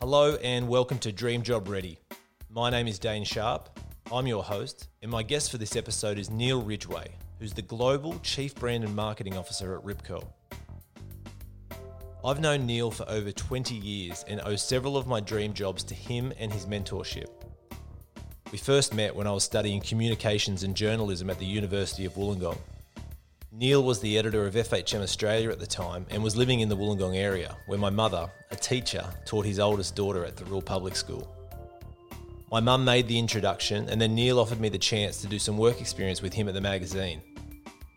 Hello and welcome to Dream Job Ready. My name is Dane Sharp. I'm your host, and my guest for this episode is Neil Ridgway, who's the Global Chief Brand and Marketing Officer at Rip Curl. I've known Neil for over 20 years and owe several of my dream jobs to him and his mentorship. We first met when I was studying communications and journalism at the University of Wollongong. Neil was the editor of FHM Australia at the time and was living in the Wollongong area, where my mother, a teacher, taught his oldest daughter at the rural public school. My mum made the introduction, and then Neil offered me the chance to do some work experience with him at the magazine.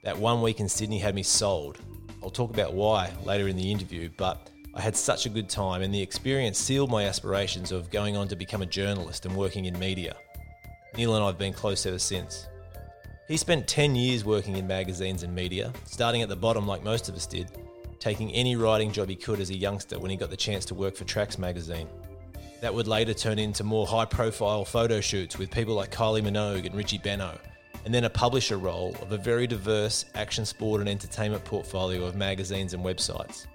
That one week in Sydney had me sold. I'll talk about why later in the interview, but I had such a good time, and the experience sealed my aspirations of going on to become a journalist and working in media. Neil and I have been close ever since. He spent 10 years working in magazines and media, starting at the bottom like most of us did, taking any writing job he could as a youngster when he got the chance to work for Tracks magazine. That would later turn into more high profile photo shoots with people like Kylie Minogue and Richie Benaud, and then a publisher role of a very diverse action, sport, and entertainment portfolio of magazines and websites.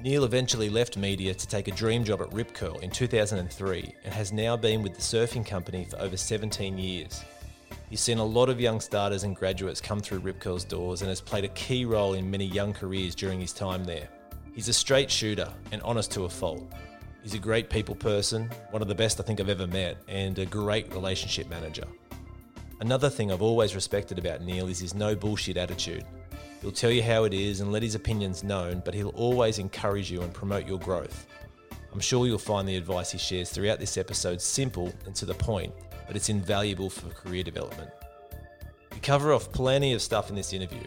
Neil eventually left media to take a dream job at Rip Curl in 2003 and has now been with the surfing company for over 17 years. He's seen a lot of young starters and graduates come through Rip Curl's doors and has played a key role in many young careers during his time there. He's a straight shooter and honest to a fault. He's a great people person, one of the best I think I've ever met, and a great relationship manager. Another thing I've always respected about Neil is his no bullshit attitude. He'll tell you how it is and let his opinions known, but he'll always encourage you and promote your growth. I'm sure you'll find the advice he shares throughout this episode simple and to the point, but it's invaluable for career development. We cover off plenty of stuff in this interview.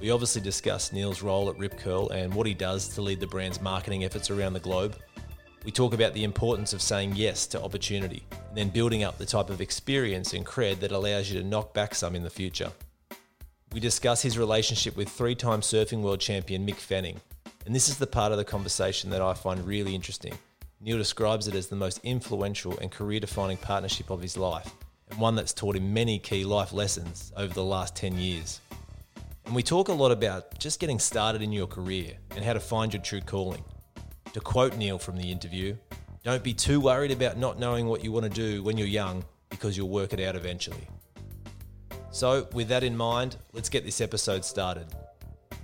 We obviously discuss Neil's role at Rip Curl and what he does to lead the brand's marketing efforts around the globe. We talk about the importance of saying yes to opportunity and then building up the type of experience and cred that allows you to knock back some in the future. We discuss his relationship with three time surfing world champion Mick Fanning, and this is the part of the conversation that I find really interesting. Neil describes it as the most influential and career defining partnership of his life, and one that's taught him many key life lessons over the last 10 years. And we talk a lot about just getting started in your career and how to find your true calling. To quote Neil from the interview, don't be too worried about not knowing what you want to do when you're young because you'll work it out eventually. So, with that in mind, let's get this episode started.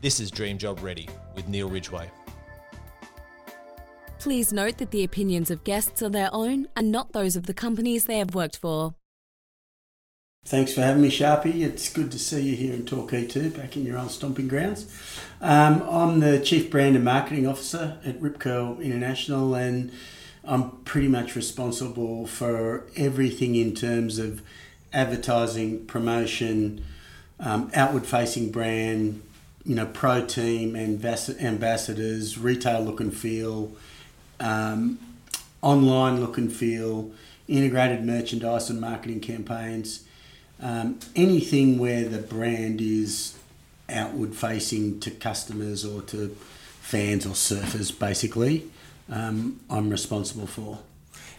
This is Dream Job Ready with Neil Ridgway. Please note that the opinions of guests are their own and not those of the companies they have worked for. Thanks for having me, Sharpie. It's good to see you here in Torquay too, back in your old stomping grounds. Um, I'm the Chief Brand and Marketing Officer at Rip Curl International, and I'm pretty much responsible for everything in terms of advertising, promotion, um, outward-facing brand, you know, pro team, and ambassadors, retail look and feel, um, online look and feel, integrated merchandise and marketing campaigns, um, anything where the brand is outward facing to customers or to fans or surfers, basically, um, I'm responsible for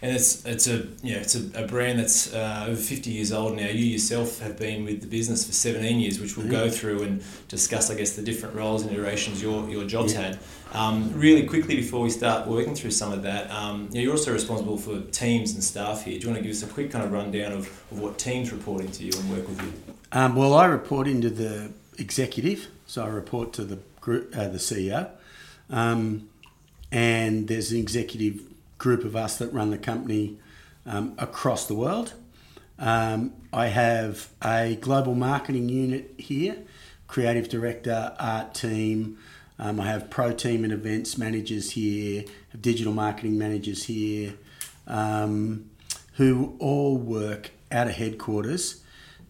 and it's it's a you know, it's a, a brand that's uh, over 50 years old now. You yourself have been with the business for 17 years, which we'll go through and discuss, I guess, the different roles and iterations your, your jobs yeah. had. Um, really quickly before we start working through some of that, um, you know, you're also responsible for teams and staff here. Do you want to give us a quick kind of rundown of, of what teams report into you and work with you? Um, well, I report into the executive, so I report to the group, uh, the CEO, um, and there's an executive group of us that run the company um, across the world. Um, I have a global marketing unit here, creative director, art team. Um, I have pro team and events managers here, have digital marketing managers here, um, who all work out of headquarters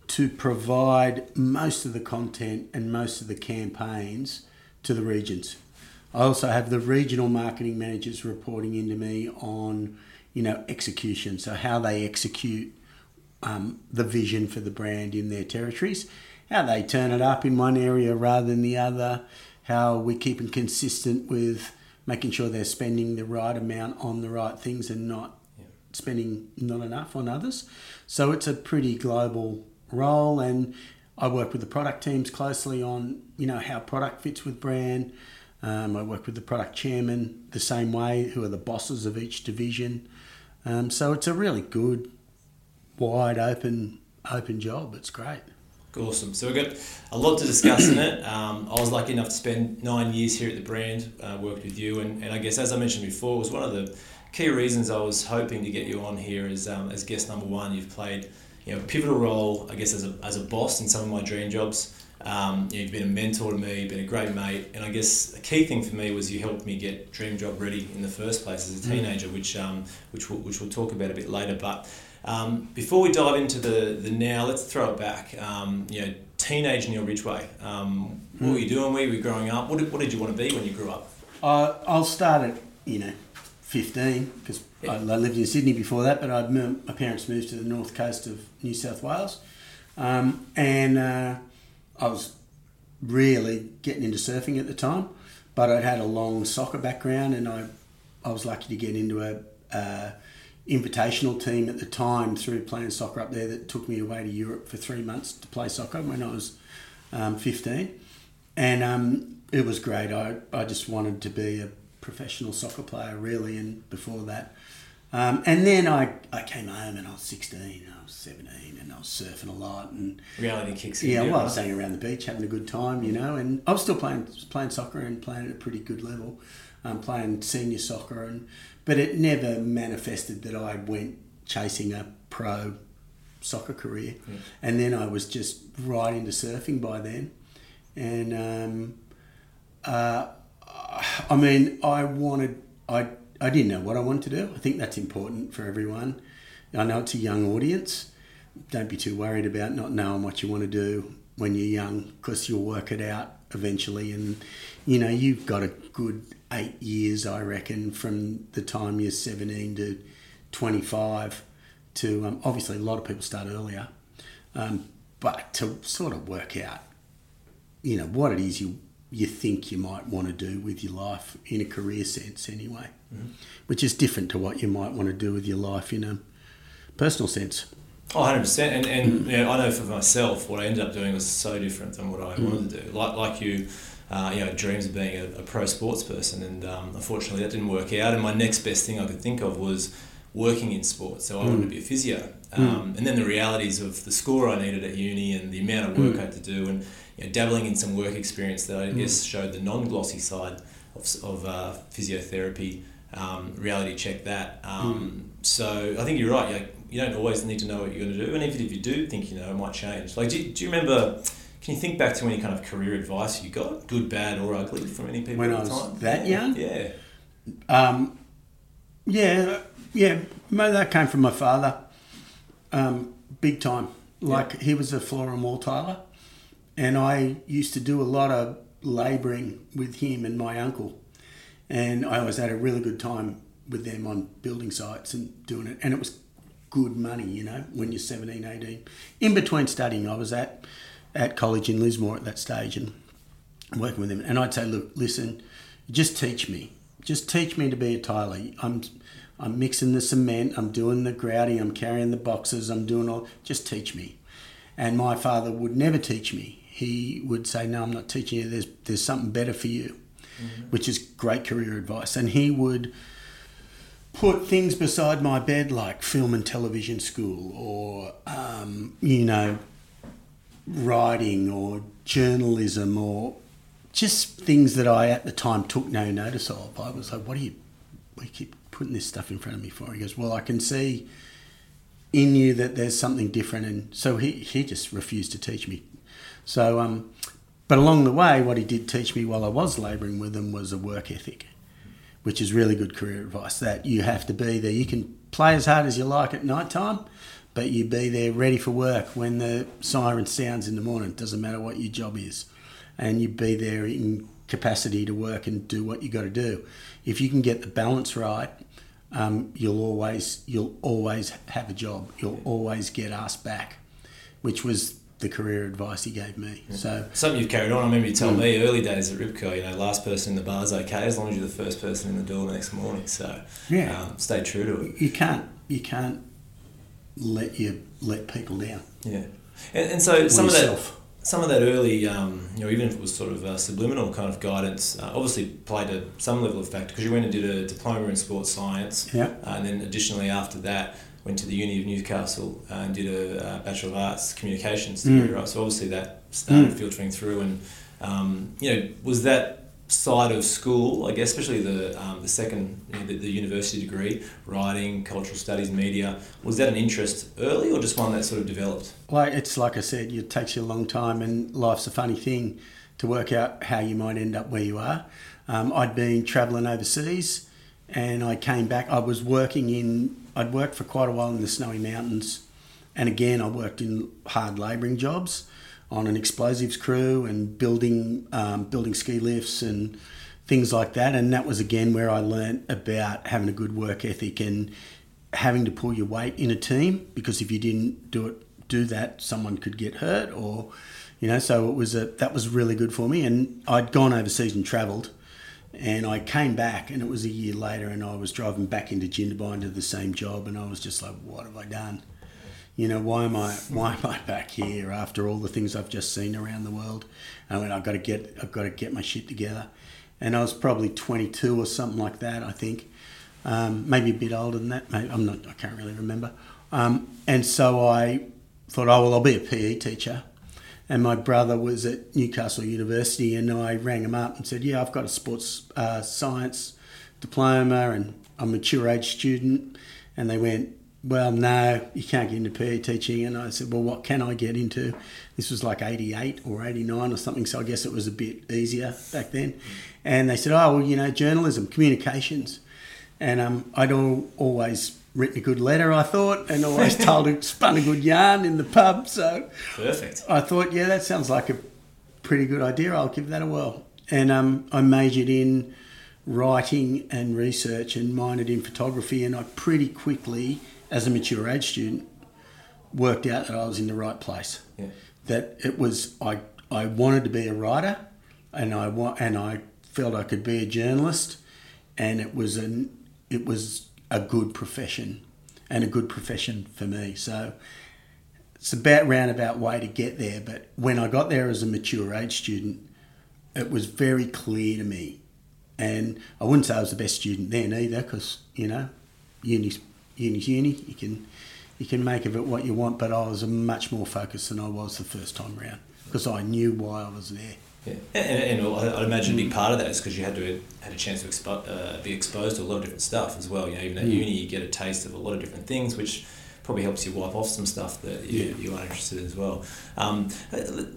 to provide most of the content and most of the campaigns to the regions. I also have the regional marketing managers reporting into me on, you know, execution. So how they execute um, the vision for the brand in their territories, how they turn it up in one area rather than the other, how we keep them consistent with making sure they're spending the right amount on the right things and not yeah. spending not enough on others. So it's a pretty global role, and I work with the product teams closely on you know how product fits with brand. Um, I work with the product chairman the same way, who are the bosses of each division. Um, so it's a really good wide open open job. It's great. Awesome. So we've got a lot to discuss in it. Um, I was lucky enough to spend nine years here at the brand, uh, worked with you, and, and I guess as I mentioned before, it was one of the key reasons I was hoping to get you on here as, um, as guest number one. You've played you know, a pivotal role, I guess, as a, as a boss in some of my dream jobs. Um, you have been a mentor to me, been a great mate, and I guess a key thing for me was you helped me get Dream Job ready in the first place as a mm. teenager, mm. which um, which we'll, which we'll talk about a bit later. But um, before we dive into the, the now, let's throw it back. Um, you know, teenage Neil Ridgway. Um, what were you doing? Where you were you growing up? What did, what did you want to be when you grew up? Uh, I'll start at, you know, 15 because yeah. I, I, lived in Sydney before that, but I'd moved, my parents moved to the north coast of New South Wales. Um, and uh, I was really getting into surfing at the time, but I'd had a long soccer background and I, I was lucky to get into a, a invitational team at the time through playing soccer up there that took me away to Europe for three months to play soccer when I was um, 15. And um, it was great. I, I just wanted to be a professional soccer player, really, and before that. Um, and then I, I came home and I was 16, I was 17, and I was surfing a lot. and Reality kicks in. Yeah, well, I was hanging around the beach having a good time, you know, and I was still playing playing soccer and playing at a pretty good level, um, playing senior soccer and but it never manifested that I went chasing a pro soccer career. Yeah. And then I was just right into surfing by then. And um, uh, I mean, I wanted, I, I didn't know what I wanted to do. I think that's important for everyone. I know it's a young audience. Don't be too worried about not knowing what you want to do when you're young because you'll work it out eventually. And, you know, you've got a good eight years, I reckon, from the time you're 17 to 25 to um, obviously a lot of people start earlier, um, but to sort of work out, you know, what it is you you think you might want to do with your life in a career sense anyway, mm-hmm. which is different to what you might want to do with your life in a personal sense. Oh, 100%. And, and you know, I know for myself, what I ended up doing was so different than what I mm. wanted to do. Like, like you, uh, you know, dreams of being a, a pro sports person, and um, unfortunately that didn't work out. And my next best thing I could think of was working in sports. So I mm. wanted to be a physio, mm. um, mm. and then the realities of the score I needed at uni and the amount of work mm. I had to do, and you know, dabbling in some work experience that I mm. guess showed the non-glossy side of, of uh, physiotherapy. Um, reality check that. Um, mm. So I think you're right. You don't always need to know what you're going to do, and even if you do think you know, it might change. Like, do, do you remember? Can you think back to any kind of career advice you got, good, bad, or ugly, from any people when at the I was time? that young? Yeah. Um, yeah, yeah. That came from my father, um, big time. Like yeah. he was a floor and wall tiler, and I used to do a lot of labouring with him and my uncle, and I always had a really good time with them on building sites and doing it, and it was good money, you know, when you're 17, 18. In between studying, I was at at college in Lismore at that stage and working with him. And I'd say, look, listen, just teach me. Just teach me to be a tiler. I'm, I'm mixing the cement, I'm doing the grouting, I'm carrying the boxes, I'm doing all. Just teach me. And my father would never teach me. He would say, no, I'm not teaching you. There's, there's something better for you, mm-hmm. which is great career advice. And he would put things beside my bed like film and television school or, um, you know, writing or journalism or just things that I at the time took no notice of. I was like, "What are you? We keep putting this stuff in front of me for?" He goes, "Well, I can see in you that there's something different," and so he he just refused to teach me. So, um, but along the way, what he did teach me while I was labouring with him was a work ethic, which is really good career advice. That you have to be there. You can play as hard as you like at night time, but you be there ready for work when the siren sounds in the morning. Doesn't matter what your job is and you be there in capacity to work and do what you got to do. If you can get the balance right, um, you'll always you'll always have a job. You'll always get asked back, which was the career advice he gave me. So something you've carried on. I remember you told mm. me early days at Rip Curl, you know, last person in the bar is okay as long as you're the first person in the door the next morning. So yeah, um, stay true to it. You can't you can't let you let people down. Yeah, and, and so some yourself. of that some of that early, um, you know, even if it was sort of subliminal kind of guidance, uh, obviously played a, some level of factor because you went and did a diploma in sports science. Yeah. Uh, and then additionally after that, went to the Uni of Newcastle and did a, a Bachelor of Arts Communications degree, mm. right? So obviously that started mm. filtering through and, um, you know, was that side of school, I guess, especially the um, the second, you know, the, the, university degree, writing, cultural studies, media, was that an interest early or just one that sort of developed? Well, it's like I said, it takes you a long time, and life's a funny thing to work out how you might end up where you are. Um, I'd been travelling overseas, and I came back. I was working in. I'd worked for quite a while in the snowy mountains, and again, I worked in hard labouring jobs on an explosives crew and building um, building ski lifts and things like that. And that was again where I learnt about having a good work ethic and having to pull your weight in a team because if you didn't do it do that, someone could get hurt or you know. So it was a that was really good for me. And I'd gone overseas and travelled. And I came back, and it was a year later, and I was driving back into Jindabyne to the same job, and I was just like, "What have I done?" you know, why am I why am I back here after all the things I've just seen around the world? And I went, I've got to get I've got to get my shit together. And I was probably 22 or something like that, I think, um, maybe a bit older than that. Maybe, I'm not, I can't really remember. Um, and so I thought, oh well, I'll be a PE teacher. And my brother was at Newcastle University, and I rang him up and said, yeah, I've got a sports uh, science diploma, and I'm a mature age student. And they went, well, no, you can't get into PE teaching. And I said, well, what can I get into? This was like 88 or 89 or something, so I guess it was a bit easier back then. And they said, oh, well, you know, journalism, communications. And um, I'd all, always written a good letter, I thought, and always told a, spun a good yarn in the pub. So perfect. I thought, yeah, that sounds like a pretty good idea. I'll give that a whirl. And um, I majored in writing and research and minored in photography, and I pretty quickly – as a mature age student, worked out that I was in the right place. Yeah. That it was I I wanted to be a writer, and I want and I felt I could be a journalist, and it was an it was a good profession, and a good profession for me. So it's about roundabout way to get there. But when I got there as a mature age student, it was very clear to me, and I wouldn't say I was the best student then either, because you know, uni's uni's uni. You can you can make of it what you want, but I was much more focused than I was the first time around because I knew why I was there. Yeah, and, and, I'd imagine a big part of that is because you had to had a chance to expo- uh, be exposed to a lot of different stuff as well. You know, even at mm. uni, you get a taste of a lot of different things, which probably helps you wipe off some stuff that you, yeah. you are interested in as well. Um,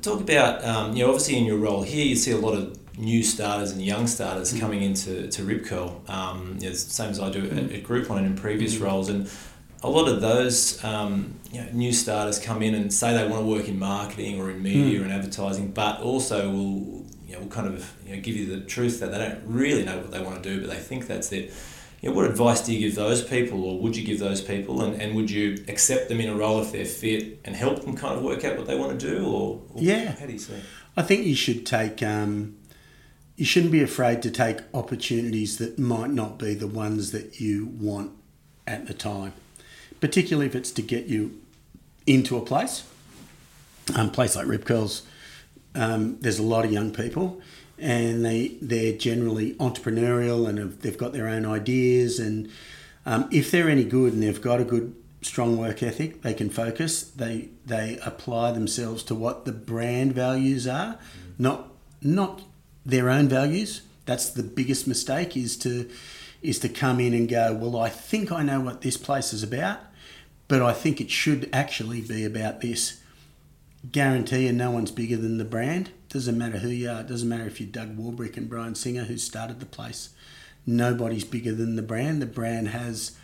talk about um, you know obviously in your role here, you see a lot of new starters and young starters mm. coming into to Rip Curl, um, you know, same as I do mm. at, at Groupon and in previous mm. roles. And a lot of those um, you know, new starters come in and say they want to work in marketing or in media mm. and advertising, but also will you know, will kind of you know, give you the truth that they don't really know what they want to do, but they think that's it. You know, what advice do you give those people, or would you give those people, and, and would you accept them in a role if they're fit and help them kind of work out what they want to do, or, or yeah, how do you say? I think you should take um, you shouldn't be afraid to take opportunities that might not be the ones that you want at the time, particularly if it's to get you into a place. Um, place like Rip Curls, um, there's a lot of young people, and they they're generally entrepreneurial and have, they've got their own ideas. And um, if they're any good and they've got a good strong work ethic, they can focus. They they apply themselves to what the brand values are, not not their own values. That's the biggest mistake is to is to come in and go, well, I think I know what this place is about, but I think it should actually be about this. Guarantee you no one's bigger than the brand. Doesn't matter who you are. Doesn't matter if you're Doug Warbrick and Brian Singer who started the place. Nobody's bigger than the brand. The brand has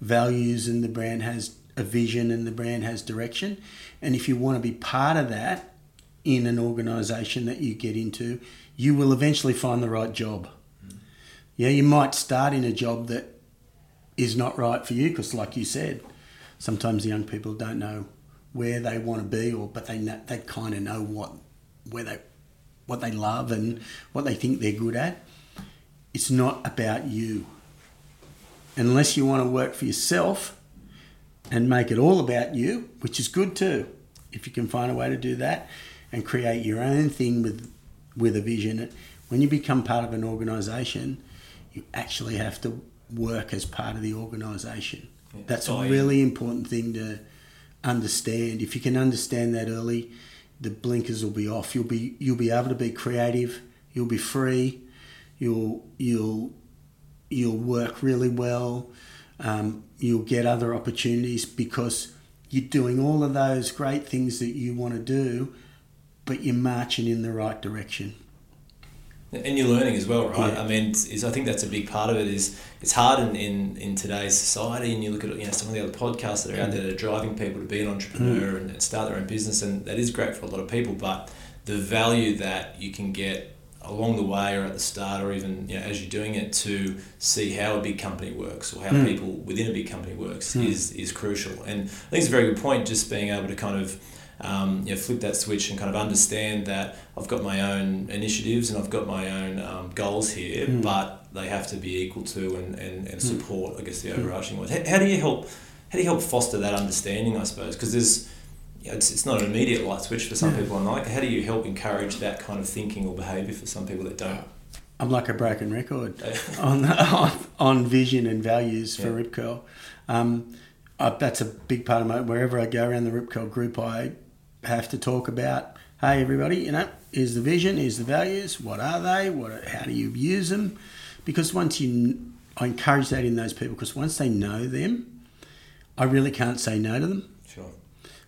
values and the brand has a vision and the brand has direction. And if you want to be part of that in an organisation that you get into, you will eventually find the right job. Yeah, you might start in a job that is not right for you because, like you said, sometimes young people don't know where they want to be, or but they know, they kind of know what where they what they love and what they think they're good at. It's not about you. Unless you want to work for yourself and make it all about you, which is good too, if you can find a way to do that and create your own thing with with a vision. When you become part of an organisation, you actually have to work as part of the organisation. Yeah, That's a really important thing to understand. If you can understand that early, the blinkers will be off. You'll be you'll be able to be creative. You'll be free. You'll you'll you'll work really well. Um, you'll get other opportunities because you're doing all of those great things that you want to do, but you're marching in the right direction and you're learning as well, right? Yeah. I mean, is I think that's a big part of it. Is it's hard in, in, in today's society, and you look at you know some of the other podcasts that are out there that are driving people to be an entrepreneur mm. and start their own business, and that is great for a lot of people. But the value that you can get along the way, or at the start, or even you know, as you're doing it, to see how a big company works or how mm. people within a big company works mm. is is crucial. And I think it's a very good point. Just being able to kind of um, you know, flip that switch and kind of understand that I've got my own initiatives and I've got my own um, goals here, mm. but they have to be equal to and, and, and hmm. support, I guess, the hmm. overarching one. How, how, do you help? How do you help foster that understanding? I suppose because there's, you know, it's, it's not an immediate light switch for some yeah. people. And like, how do you help encourage that kind of thinking or behaviour for some people that don't? I'm like a broken record on, on on vision and values for yeah. Rip Curl. Um, I, that's a big part of my wherever I go around the Rip Curl group. I have to talk about, hey, everybody, you know, is the vision, is the values, what are they, what, how do you use them? Because once you, I encourage that in those people because once they know them, I really can't say no to them. Sure.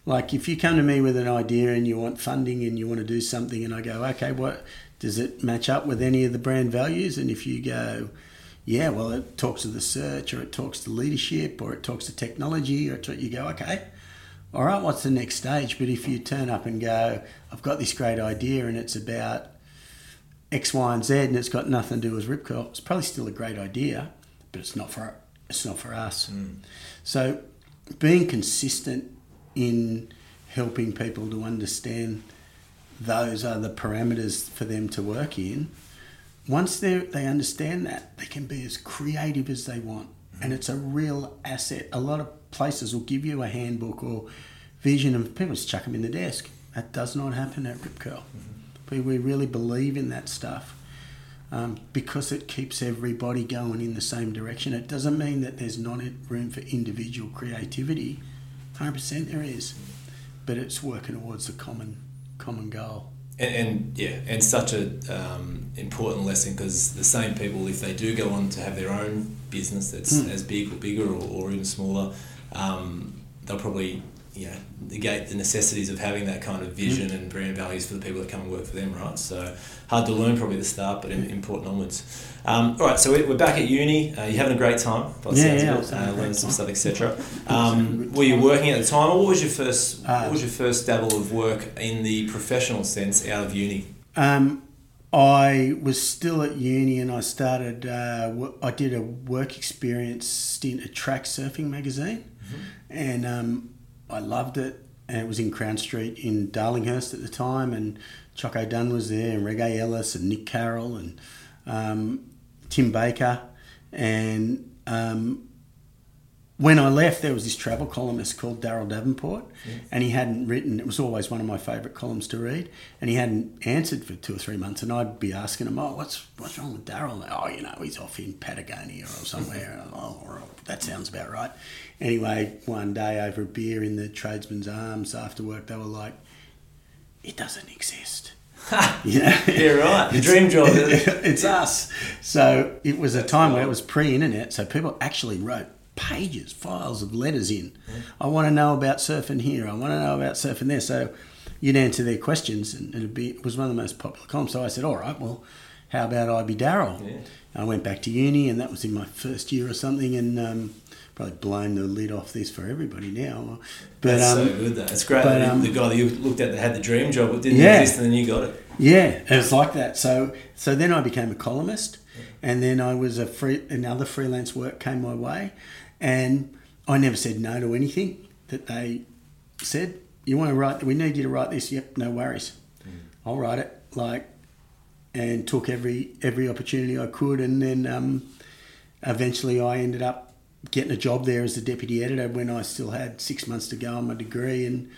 Like if you come to me with an idea and you want funding and you want to do something, and I go, okay, what does it match up with any of the brand values? And if you go, yeah, well, it talks to the search, or it talks to leadership, or it talks to technology, or you go, okay, all right, what's the next stage? But if you turn up and go, I've got this great idea and it's about X, Y, and Z, and it's got nothing to do with Rip Curl, it's probably still a great idea, but it's not for it's not for us. Mm. So, being consistent in helping people to understand those are the parameters for them to work in. Once they they understand that, they can be as creative as they want, mm. and it's a real asset. A lot of places will give you a handbook or vision and people just chuck them in the desk. That does not happen at Rip Curl. Mm-hmm. We really believe in that stuff um, because it keeps everybody going in the same direction. It doesn't mean that there's not room for individual creativity. 100% there is. But it's working towards the common common goal. And, and, yeah, and such a um, important lesson because the same people, if they do go on to have their own business that's mm. as big or bigger or, or even smaller, um, they'll probably you know negate the necessities of having that kind of vision mm. and brand values for the people that come and work for them, right? So hard to learn probably the start, but important onwards. Um, all right, so we're back at uni. Uh, you're having a great time. By yeah, yeah, it. Uh, learning some stuff, etc. Um, were you working at the time, or what was your first? Uh, what was your first dabble of work in the professional sense out of uni? Um, I was still at uni and I started, uh, I did a work experience stint at Track Surfing magazine. And um, I loved it. And it was in Crown Street in Darlinghurst at the time, and Choco Dunn was there, and Reggae Ellis, and Nick Carroll, and um, Tim Baker. And um, when I left, there was this travel columnist called Daryl Davenport, yes. and he hadn't written. It was always one of my favourite columns to read, and he hadn't answered for two or three months. And I'd be asking him, "Oh, what's what's wrong with Daryl? Oh, you know, he's off in Patagonia or somewhere. oh, that sounds about right." Anyway, one day over a beer in the Tradesman's Arms after work, they were like, "It doesn't exist." you know? Yeah, right. The dream job. it's us. So it was a time where it was pre-internet, so people actually wrote pages, files of letters in. I want to know about surfing here. I want to know about surfing there. So you'd answer their questions, and it'd be it was one of the most popular columns. So I said, all right, well, how about I be Daryl? Yeah. I went back to uni, and that was in my first year or something, and um, probably blown the lid off this for everybody now. But That's um, so good though. It's great. but, that um, the guy that you looked at that had the dream job, it didn't Yeah. exist, and then you got it. Yeah, it was like that. So so then I became a columnist, and then I was a free another freelance work came my way, and I never said no to anything that they said. You want to write? We need you to write this. Yep, no worries. I'll write it. Like, and took every every opportunity I could, and then um, eventually I ended up getting a job there as the deputy editor when I still had six months to go on my degree, and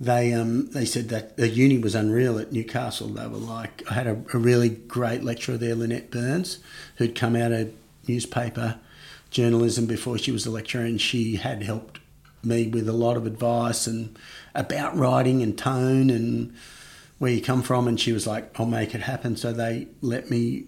they um, they said that the uni was unreal at Newcastle. They were like, I had a, a really great lecturer there, Lynette Burns, who'd come out of newspaper journalism before she was a lecturer, and she had helped me with a lot of advice and about writing and tone and where you come from. And she was like, I'll make it happen. So they let me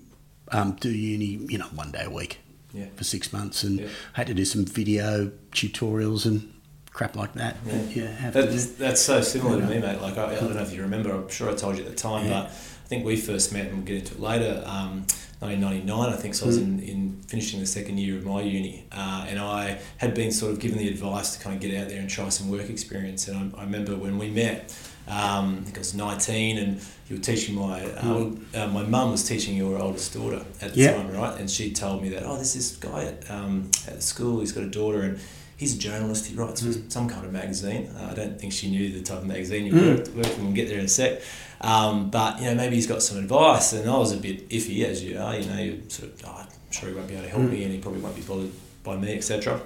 um, do uni, you know, one day a week Yeah. for six months, and Yeah. had to do some video tutorials and crap like that. Yeah. Yeah, That's, that's so similar to me, mate. Like I, I don't know if you remember. I'm sure I told you at the time, but I think we first met, and we'll get into it later. Um, 1999, I think. So I was Mm. in, in finishing the second year of my uni, uh, and I had been sort of given the advice to kind of get out there and try some work experience. And I, I remember when we met. Um, I think I was 19, and you were teaching my uh, uh, my mum was teaching your oldest daughter at the Yeah. time, right? And she told me that oh, there's this guy at um, at the school. He's got a daughter, and he's a journalist. He writes for some kind of magazine. Uh, I don't think she knew the type of magazine you Mm. worked, worked. We'll get there in a sec. Um, but you know, maybe he's got some advice, and I was a bit iffy as you are. You know, you sort of, oh, I'm sure he won't be able to help me, and he probably won't be bothered by me, etc.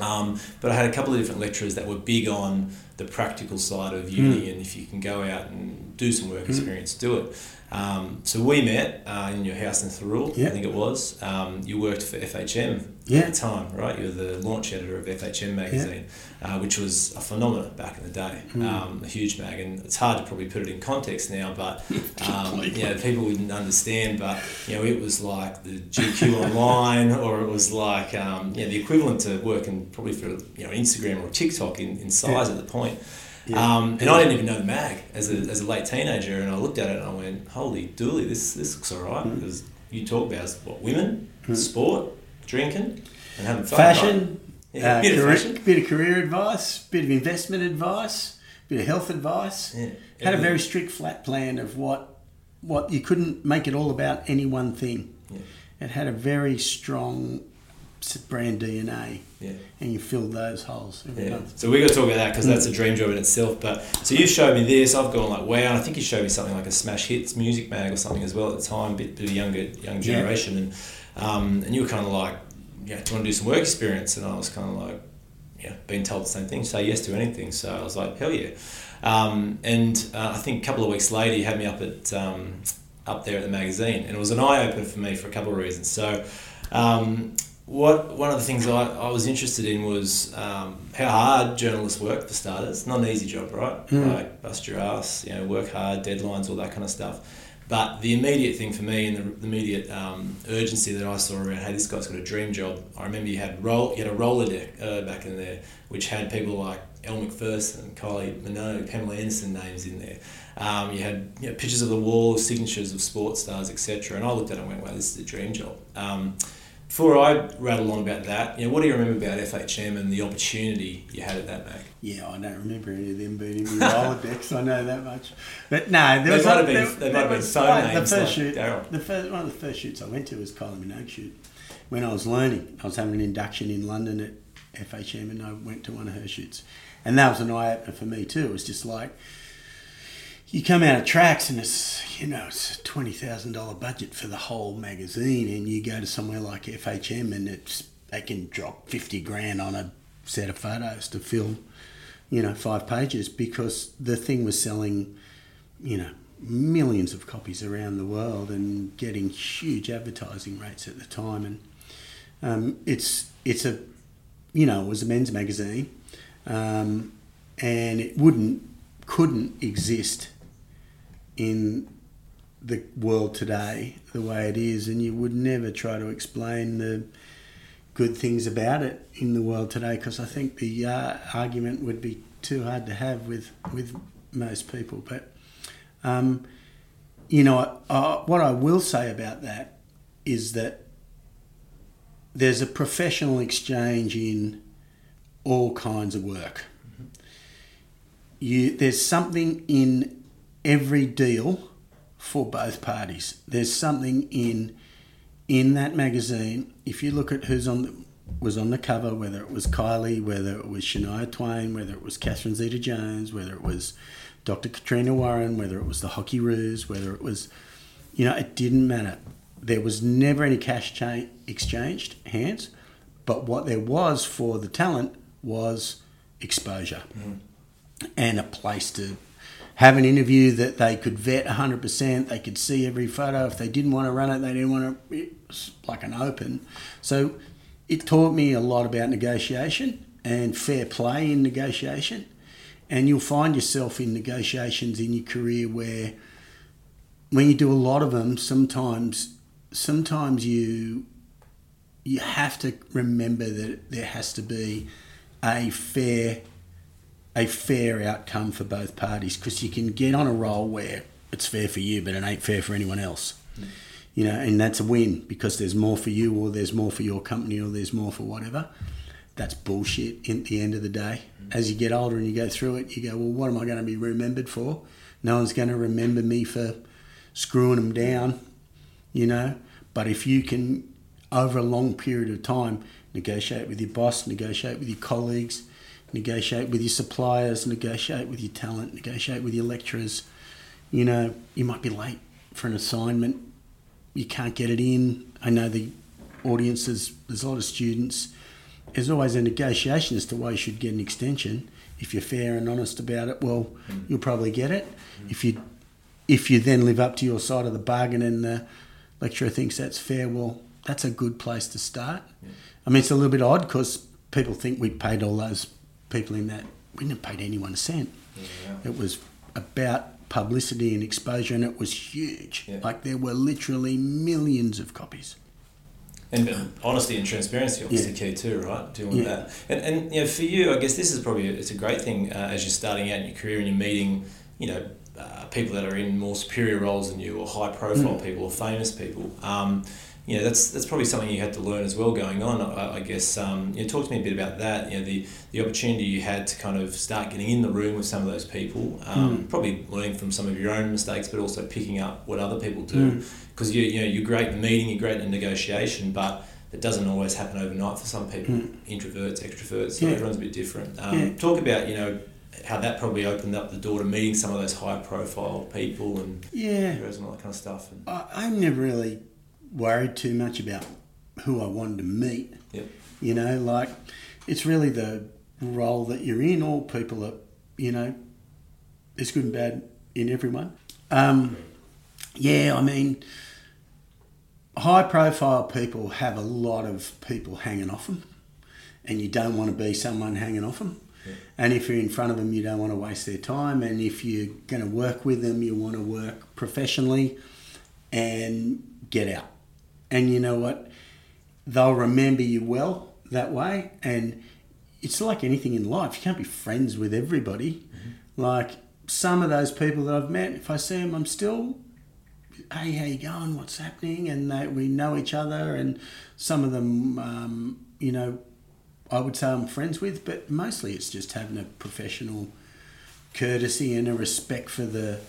Um, but I had a couple of different lecturers that were big on the practical side of uni, hmm. and if you can go out and do some work hmm. experience, do it. Um, so we met uh, in your house in Yeah. I think it was. Um, you worked for FHM Yeah. at the time, right? You were the launch editor of FHM magazine, uh, which was a phenomenon back in the day, Hmm. um, a huge mag. And it's hard to probably put it in context now, but um, you know, people wouldn't understand. But you know, it was like the GQ online, or it was like um, you know, the equivalent to working probably for you know Instagram or TikTok in, in size at the point. Yeah. Um, and I didn't even know the mag as a, as a late teenager, and I looked at it and I went, "Holy dooly, this this looks alright." Mm. Because you talk about what women, sport, drinking, and having fun. Fashion, right? Yeah, uh, bit of career, fashion. bit of career advice, bit of investment advice, bit of health advice. Yeah, Had a very strict flat plan of what what you couldn't make it all about any one thing. Yeah. It had a very strong brand DNA, Yeah. and you filled those holes every Yeah. month. So we got to talk about that because that's a dream job in itself. But so you showed me this. I've gone like, wow. And I think you showed me something like a Smash Hits music mag or something as well at the time, bit, bit of younger young Yeah. generation, and um, and you were kind of like, yeah, do you want to do some work experience? And I was kind of like, yeah, being told the same thing, say yes to anything. So I was like, hell yeah. Um, and uh, I think a couple of weeks later, you had me up at um, up there at the magazine, and it was an eye opener for me for a couple of reasons. So. Um, what one of the things I, I was interested in was um, how hard journalists work for starters. Not an easy job, right? Mm. Like bust your ass, you know, work hard, deadlines, all that kind of stuff. But the immediate thing for me and the, the immediate um, urgency that I saw around, hey, this guy's got a dream job. I remember you had roll, you had a Rolodex uh, back in there, which had people like Elle Macpherson, Kylie Minogue, Pamela Anderson names in there. Um, you had you know, pictures of the wall, signatures of sports stars, etc. And I looked at it and went, wow, this is a dream job. Before I rattle on about that, you know, what do you remember about FHM and the opportunity you had at that mag? Yeah, I don't remember any of them being in the Rolodex. I know that much. But no, there They was might a- have been- there- they might have been one- names The first like shoot, Daryl. the first one of the first shoots I went to was Kylie Minogue shoot. When I was learning, I was having an induction in London at FHM, and I went to one of her shoots, and that was an eye opener for me too. It was just like you come out of tracks and it's you know it's a twenty thousand dollar budget for the whole magazine, and you go to somewhere like FHM and it's they can drop fifty grand on a set of photos to fill, you know, five pages because the thing was selling, you know, millions of copies around the world and getting huge advertising rates at the time, and um, it's it's a you know it was a men's magazine, um, and it wouldn't couldn't exist in the world today the way it is, and you would never try to explain the good things about it in the world today because I think the uh, argument would be too hard to have with with most people. But um, you know, what I will say about that is that there's a professional exchange in all kinds of work. You, there's something in every deal for both parties. There's something in in that magazine. If you look at who's on the, was on the cover, whether it was Kylie, whether it was Shania Twain, whether it was Catherine Zeta-Jones, whether it was Dr. Katrina Warren, whether it was the Hockeyroos, whether it was, you know, it didn't matter. There was never any cash cha- exchanged hands, but what there was for the talent was exposure mm. and a place to have an interview that they could vet 100%. They could see every photo. If they didn't want to run it, they didn't want to, it was like an open. So it taught me a lot about negotiation and fair play in negotiation. And you'll find yourself in negotiations in your career where, when you do a lot of them, sometimes, sometimes you you have to remember that there has to be a fair a fair outcome for both parties because you can get on a roll where it's fair for you but it ain't fair for anyone else. Mm. you know and that's a win because there's more for you or there's more for your company or there's more for whatever. That's bullshit in the end of the day. Mm. as you get older and you go through it you go well what am i going to be remembered for? No one's going to remember me for screwing them down you know? But if you can over a long period of time, negotiate with your boss, negotiate with your colleagues, negotiate with your suppliers, negotiate with your talent, negotiate with your lecturers. You know, you might be late for an assignment, you can't get it in. I know the audiences, there's a lot of students. There's always a negotiation as to why you should get an extension. If you're fair and honest about it, well, you'll probably get it. If you if you then live up to your side of the bargain and the lecturer thinks that's fair, well, that's a good place to start. Yeah. I mean, it's a little bit odd because people think we paid all those people in that. We didn't pay anyone a cent. Yeah. It was about publicity and exposure, and it was huge. Yeah. Like there were literally millions of copies. And honesty and transparency, obviously, yeah. key too, right? Doing yeah. that, and and you know, for you, I guess this is probably a, it's a great thing uh, as you're starting out in your career and you're meeting, you know, uh, people that are in more superior roles than you, or high profile mm. people, or famous people. Um, you know that's that's probably something you had to learn as well going on. I, I guess um, you know, talk to me a bit about that. You know the the opportunity you had to kind of start getting in the room with some of those people. Um, mm. Probably learning from some of your own mistakes, but also picking up what other people do. Because mm. you you know you're great in meeting, you're great in negotiation, but it doesn't always happen overnight for some people. Mm. Introverts, extroverts, so yeah. everyone's a bit different. Um, yeah. Talk about you know how that probably opened up the door to meeting some of those high profile people and yeah, and all that kind of stuff. And, I, I never really worried too much about who I wanted to meet. Yep. You know, like it's really the role that you're in. All people are, you know, there's good and bad in everyone. Um, yeah, I mean, high profile people have a lot of people hanging off them, and you don't want to be someone hanging off them. Yeah. And if you're in front of them, you don't want to waste their time. And if you're going to work with them, you want to work professionally and get out and you know what? They'll remember you well that way. And it's like anything in life. You can't be friends with everybody. Mm-hmm. Like some of those people that I've met, if I see them, I'm still, hey, how you going? What's happening? And they, we know each other. And some of them, um, you know, I would say I'm friends with, but mostly it's just having a professional courtesy and a respect for the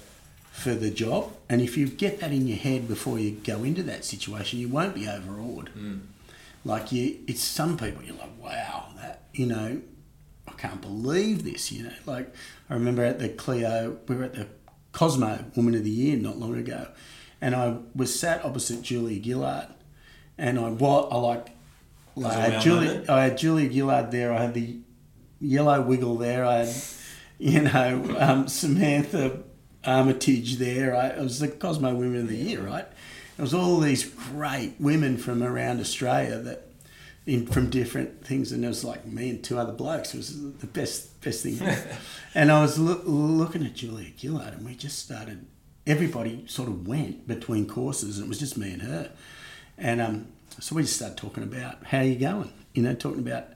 for the job. And if you get that in your head before you go into that situation, you won't be overawed. Mm. Like you, it's some people you're like, wow, that you know, I can't believe this. You know, like I remember at the Clio, we were at the Cosmo Woman of the Year not long ago, and I was sat opposite Julia Gillard, and I what I like. like I had Julia, I had Julia Gillard there. I had the yellow wiggle there. I had, you know, um, Samantha Armytage there. Right? It was the Cosmo Women of the Year, right? It was all these great women from around Australia that, in from different things, and it was like me and two other blokes. It was the best best thing. and I was lo- looking at Julia Gillard, and we just started everybody sort of went between courses, and it was just me and her. And um, so we just started talking about how you going, you know, talking about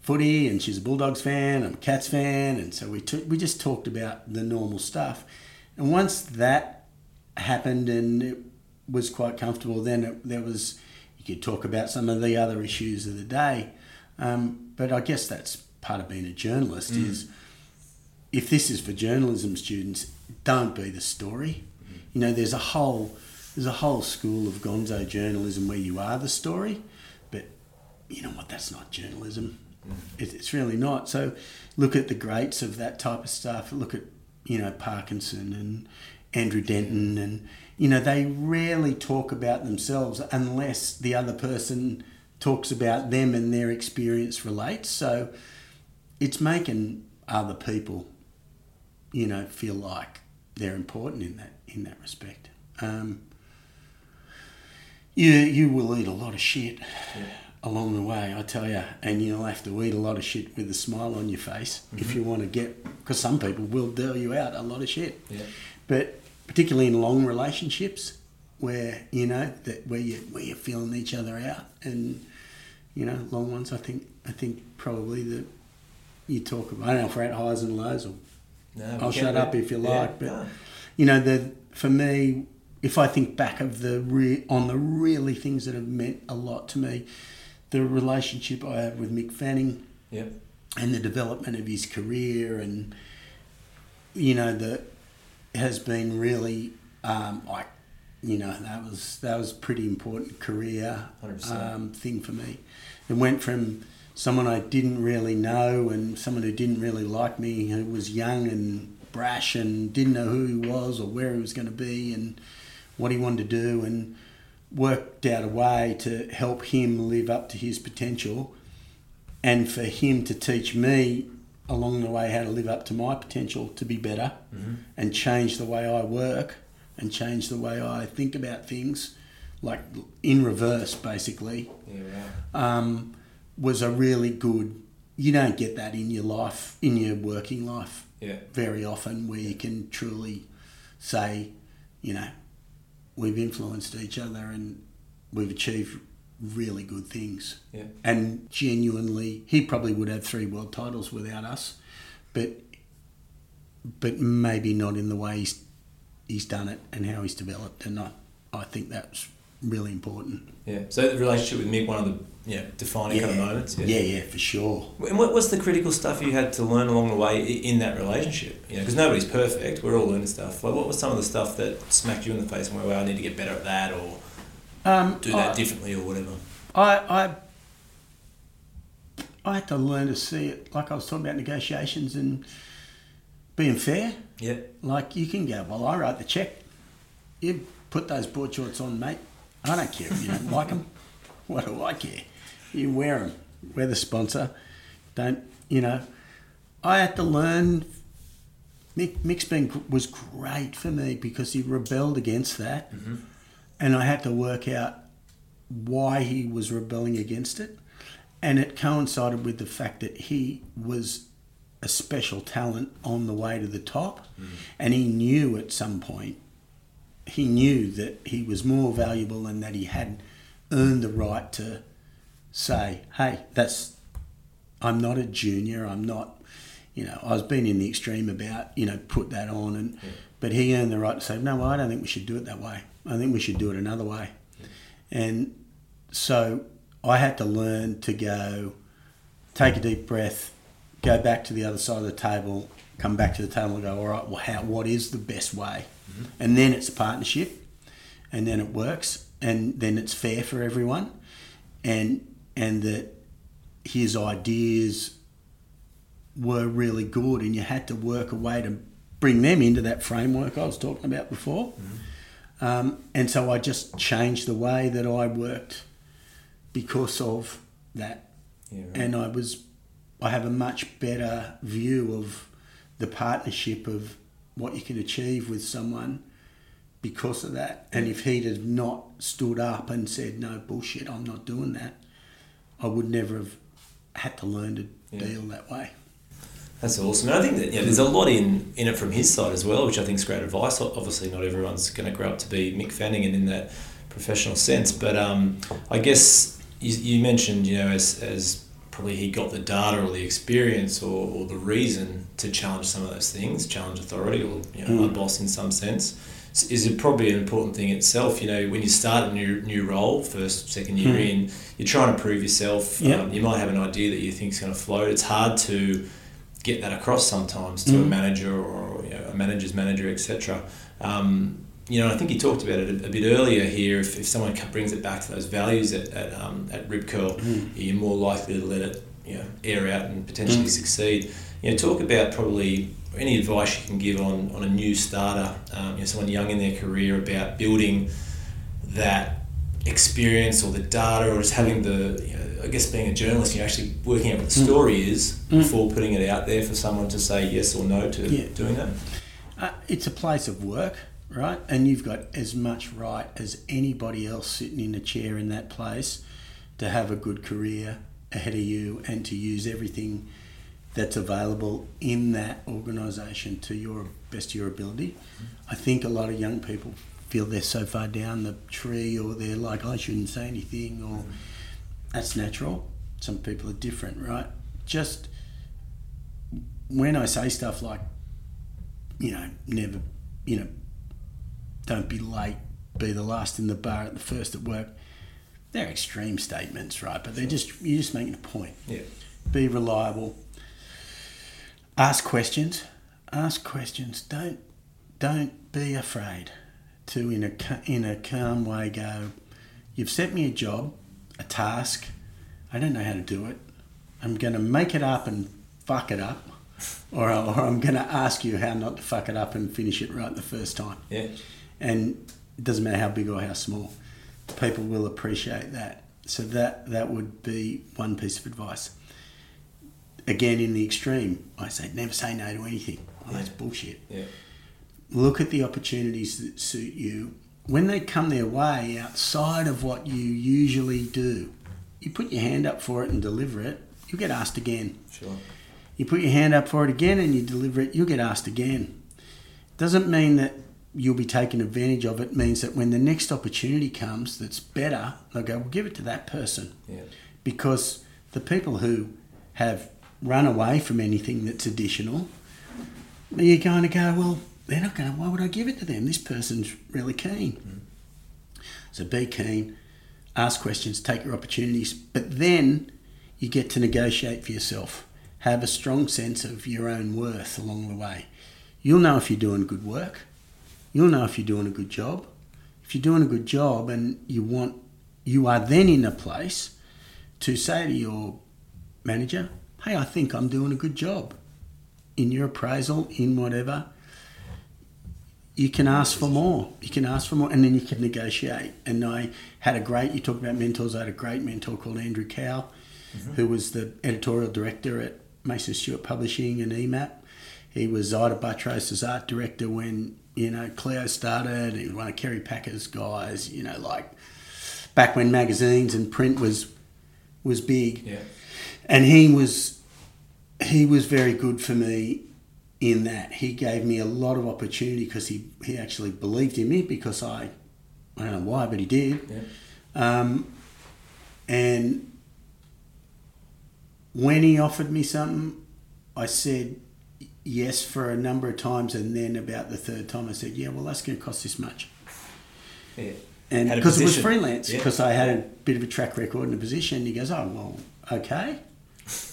footy, and she's a Bulldogs fan, I'm a Cats fan, and so we took, we just talked about the normal stuff. And once that happened and it was quite comfortable, then it, there was you could talk about some of the other issues of the day. Um, but I guess that's part of being a journalist mm. is if this is for journalism students, don't be the story. Mm. You know, there's a whole there's a whole school of gonzo journalism where you are the story, but you know what? That's not journalism. Mm. It, it's really not. So look at the greats of that type of stuff. Look at you know Parkinson and Andrew Denton, and you know they rarely talk about themselves unless the other person talks about them and their experience relates. So it's making other people, you know, feel like they're important in that in that respect. Um, you you will eat a lot of shit yeah. Along the way, I tell you, and you'll have to eat a lot of shit with a smile on your face mm-hmm. if you want to get. Because some people will deal you out a lot of shit, yeah. but particularly in long relationships where you know that where you where you're feeling each other out and you know long ones. I think I think probably that you talk about. I don't know if we're at highs and lows or. No, I'll shut up if you like, yeah, but no. you know the for me if I think back of the re- on the really things that have meant a lot to me, the relationship I have with Mick Fanning, yep. and the development of his career, and you know that has been really um, like you know that was that was pretty important career um, thing for me. It went from someone I didn't really know and someone who didn't really like me, who was young and brash and didn't know who he was or where he was going to be and what he wanted to do and worked out a way to help him live up to his potential and for him to teach me along the way how to live up to my potential to be better mm-hmm. and change the way I work and change the way I think about things like in reverse basically yeah, um, was a really good you don't get that in your life in your working life yeah. very often where you can truly say you know we've influenced each other and we've achieved really good things. Yeah. And genuinely, he probably would have three world titles without us, but but maybe not in the way he's, he's done it and how he's developed. And I, I think that's really important. Yeah. So the relationship with Mick, one of the yeah defining yeah. kind of moments. Yeah. yeah, yeah, for sure. And what was the critical stuff you had to learn along the way in that relationship? You know, because nobody's perfect. We're all learning stuff. Like, what was some of the stuff that smacked you in the face and where well, I need to get better at that or um, do that I, differently or whatever? I, I I had to learn to see it like I was talking about negotiations and being fair. Yeah. Like you can go, well, I write the check. You put those board shorts on, mate. I don't care if you don't like them. What do I care? You wear them. We're the sponsor. Don't, you know. I had to learn. Mick, Mick's been, was great for me because he rebelled against that. Mm-hmm. And I had to work out why he was rebelling against it. And it coincided with the fact that he was a special talent on the way to the top. Mm. And he knew at some point, he knew that he was more valuable and that he had earned the right to say, hey, that's, I'm not a junior, I'm not, you know, I was being in the extreme about, you know, put that on. and yeah. But he earned the right to say, no, well, I don't think we should do it that way. I think we should do it another way. And so I had to learn to go, take a deep breath, go back to the other side of the table, come back to the table and go, all right, well, how, what is the best way? Mm-hmm. And then it's a partnership, and then it works, and then it's fair for everyone, and and that his ideas were really good, and you had to work a way to bring them into that framework I was talking about before. Mm-hmm. Um, and so I just changed the way that I worked because of that. Yeah, right. And I was, I have a much better view of the partnership of what you can achieve with someone because of that. And if he'd have not stood up and said, no, bullshit, I'm not doing that, I would never have had to learn to Yeah. deal that way. That's awesome. And I think that yeah, there's a lot in, in it from his side as well, which I think is great advice. Obviously, not everyone's going to grow up to be Mick Fanning and in that professional sense. But um, I guess you, you mentioned, you know, as, as probably he got the data or the experience or, or the reason to challenge some of those things, challenge authority or you know, mm. my boss in some sense. Is it probably an important thing itself? You know, when you start a new new role, first second year mm. in, you're trying to prove yourself. Yep. Um, you might have an idea that you think is going to float. It's hard to get that across sometimes to mm. a manager or you know, a manager's manager, etc. Um, you know, I think you talked about it a, a, bit earlier here. If, if someone brings it back to those values at, at, um, at Rip Curl, mm. you're more likely to let it you know, air out and potentially mm. succeed. You know, talk about probably any advice you can give on, on a new starter, um, you know, someone young in their career about building that experience or the data or just having the, you know, I guess being a journalist, you're actually working out what the mm. story is mm. before putting it out there for someone to say yes or no to yeah. doing that. Uh, it's a place of work right? And you've got as much right as anybody else sitting in a chair in that place to have a good career ahead of you and to use everything that's available in that organisation to your best of your ability. I think a lot of young people feel they're so far down the tree or they're like, oh, I shouldn't say anything or that's natural. Some people are different, right? Just when I say stuff like, you know, never, you know, don't be late, be the last in the bar at the first at work. They're extreme statements, right? But they're just you're just making a point. Yeah. Be reliable. Ask questions. Ask questions. Don't don't be afraid to in a in a calm way go. You've set me a job, a task. I don't know how to do it. I'm going to make it up and fuck it up, or, or I'm going to ask you how not to fuck it up and finish it right the first time. Yeah and it doesn't matter how big or how small, people will appreciate that. So that that would be one piece of advice. Again, in the extreme, I say never say no to anything. Well, yeah. that's bullshit. Yeah. Look at the opportunities that suit you. When they come their way outside of what you usually do, you put your hand up for it and deliver it. You get asked again. Sure. You put your hand up for it again and you deliver it. You get asked again. Doesn't mean that you'll be taking advantage of it means that when the next opportunity comes that's better, they'll go, well, give it to that person. Yeah. Because the people who have run away from anything that's additional, you're going to go, well, they're not going to, why would I give it to them? This person's really keen. Mm. So be keen, ask questions, take your opportunities, but then you get to negotiate for yourself. Have a strong sense of your own worth along the way. You'll know if you're doing good work you'll know if you're doing a good job. If you're doing a good job and you want, you are then in a place to say to your manager, hey, I think I'm doing a good job in your appraisal, in whatever. You can ask for more. You can ask for more, and then you can negotiate. And I had a great. You talk about mentors. I had a great mentor called Andrew Cow, mm-hmm. who was the editorial director at Mason Stewart Publishing and EMAP. He was Ita Buttrose's art director when you know, Cleo started. He was one of Kerry Packer's guys. You know, like back when magazines and print was was big. Yeah. And he was he was very good for me in that he gave me a lot of opportunity because he, he actually believed in me because I I don't know why but he did yeah. um, and when he offered me something I said yes for a number of times, and then about the third time, I said, "Yeah, well, that's going to cost this much." Yeah. And because it was freelance, because yeah. I had a bit of a track record in a position, he goes, "Oh, well, okay.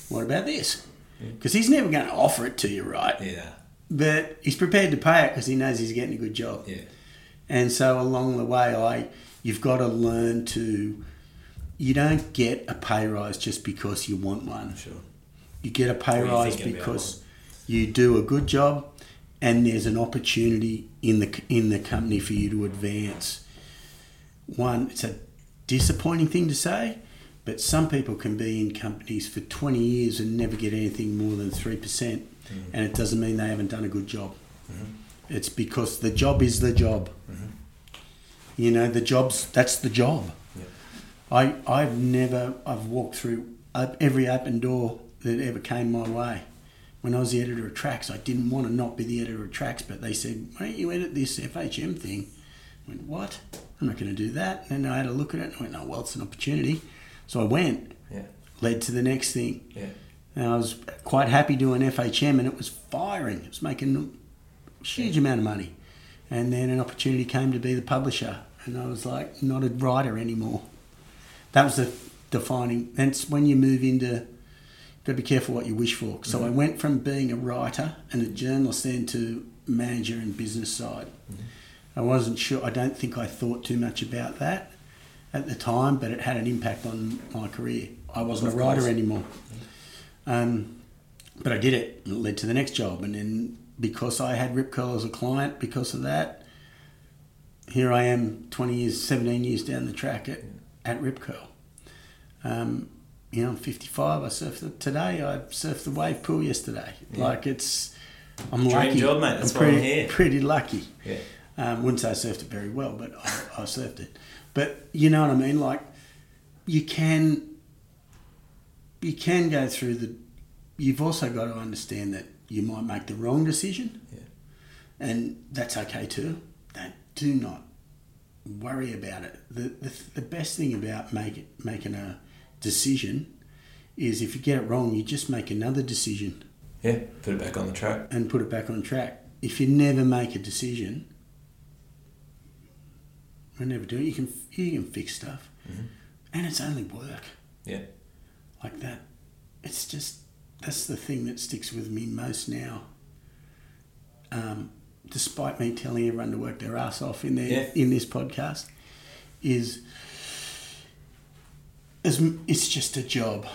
What about this?" Because yeah. he's never going to offer it to you, right? Yeah. But he's prepared to pay it because he knows he's getting a good job. Yeah. And so along the way, I you've got to learn to. You don't get a pay rise just because you want one. Sure. You get a pay rise because you do a good job, and there's an opportunity in the in the company for you to advance. One, it's a disappointing thing to say, but some people can be in companies for 20 years and never get anything more than 3%, mm-hmm. and it doesn't mean they haven't done a good job. Mm-hmm. It's because the job is the job. Mm-hmm. You know, the job's that's the job. Yeah. I I've never I've walked through every open door that ever came my way when I was the editor of Tracks, I didn't want to not be the editor of Tracks, but they said, why don't you edit this FHM thing? I went, what? I'm not going to do that. And then I had a look at it and I went, oh, well, it's an opportunity. So I went, Yeah. led to the next thing. Yeah. And I was quite happy doing FHM and it was firing. It was making a huge amount of money. And then an opportunity came to be the publisher. And I was like, not a writer anymore. That was the defining. That's when you move into, got to be careful what you wish for. So I went from being a writer and a journalist then to manager and business side. I wasn't sure, I don't think I thought too much about that at the time, but it had an impact on my career. I wasn't Of a writer course. anymore. Um, but I did it. and It led to the next job, and then because I had Rip Curl as a client, because of that, here I am, twenty years, seventeen years down the track at, at Rip Curl. Um, you know, I'm 55. I surfed the, today. I surfed the wave pool yesterday. Like it's, I'm Dream lucky. job, mate. That's I'm why I'm pretty, here. pretty lucky. Yeah. Um, wouldn't say I surfed it very well, but I, I surfed it. But you know what I mean? Like, you can, you can go through the. You've also got to understand that you might make the wrong decision, Yeah. and that's okay too. Don't, do not worry about it. The, the, the best thing about make, it, making a decision is if you get it wrong, you just make another decision Yeah. Put it back on the track. and put it back on track. If you never make a decision, we never do it. You can you can fix stuff, and it's only work Yeah. like that. It's just that's the thing that sticks with me most now. Um, despite me telling everyone to work their ass off in their Yeah. in this podcast, is it's just a job.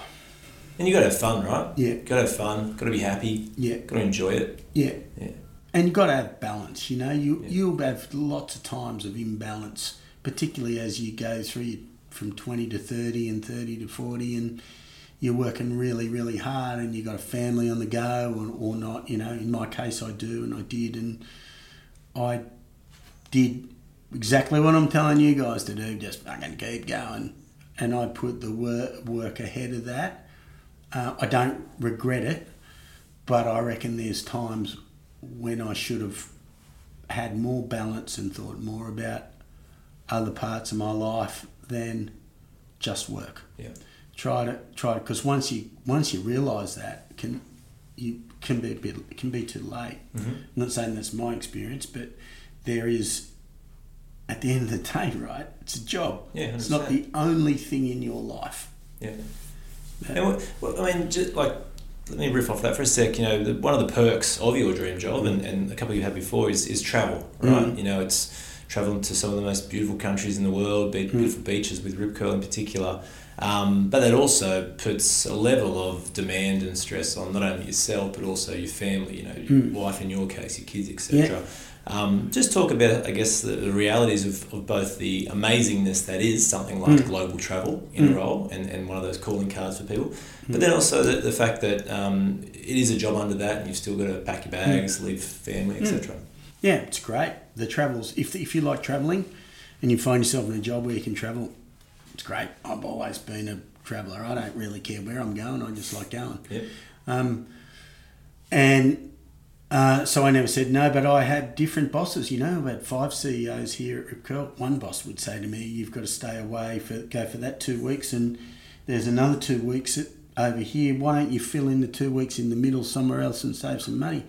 And you got to have fun, right? Yeah. Got to have fun. Got to be happy. Yeah. Got to enjoy it. Yeah. Yeah. And you've got to have balance, you know. You Yeah. you'll have lots of times of imbalance, particularly as you go through from twenty to thirty and thirty to forty, and you're working really, really hard, and you've got a family on the go, or, or not. You know, in my case, I do, and I did, and I did exactly what I'm telling you guys to do. Just fucking keep going, and I put the work work ahead of that. Uh, I don't regret it, but I reckon there's times when I should have had more balance and thought more about other parts of my life than just work. Yeah. Try to try because once you once you realise that can you can be a bit it can be too late. Mm-hmm. I'm not saying that's my experience, but there is at the end of the day, right? It's a job. Yeah, it's not the only thing in your life. Yeah. And what, well, I mean, just like, let me riff off that for a sec. You know, the, one of the perks of your dream job, and, and a couple you had before, is, is travel, right? Mm. You know, it's traveling to some of the most beautiful countries in the world, be- beautiful beaches with Rip Curl in particular. Um, but that also puts a level of demand and stress on not only yourself, but also your family, you know, your wife in your case, your kids, etc. Um, just talk about, I guess, the, the realities of, of both the amazingness that is something like global travel in a role and, and one of those calling cards for people, but then also the, the fact that um, it is a job under that and you've still got to pack your bags, leave family, etc. Yeah, it's great. The travels. If if you like traveling, and you find yourself in a job where you can travel, it's great. I've always been a traveller. I don't really care where I'm going. I just like going. Yep. Um, and uh, so I never said no, but I had different bosses. You know, I had five CEOs here at Rip Curl. One boss would say to me, "You've got to stay away for go for that two weeks, and there's another two weeks at, over here. Why don't you fill in the two weeks in the middle somewhere else and save some money?"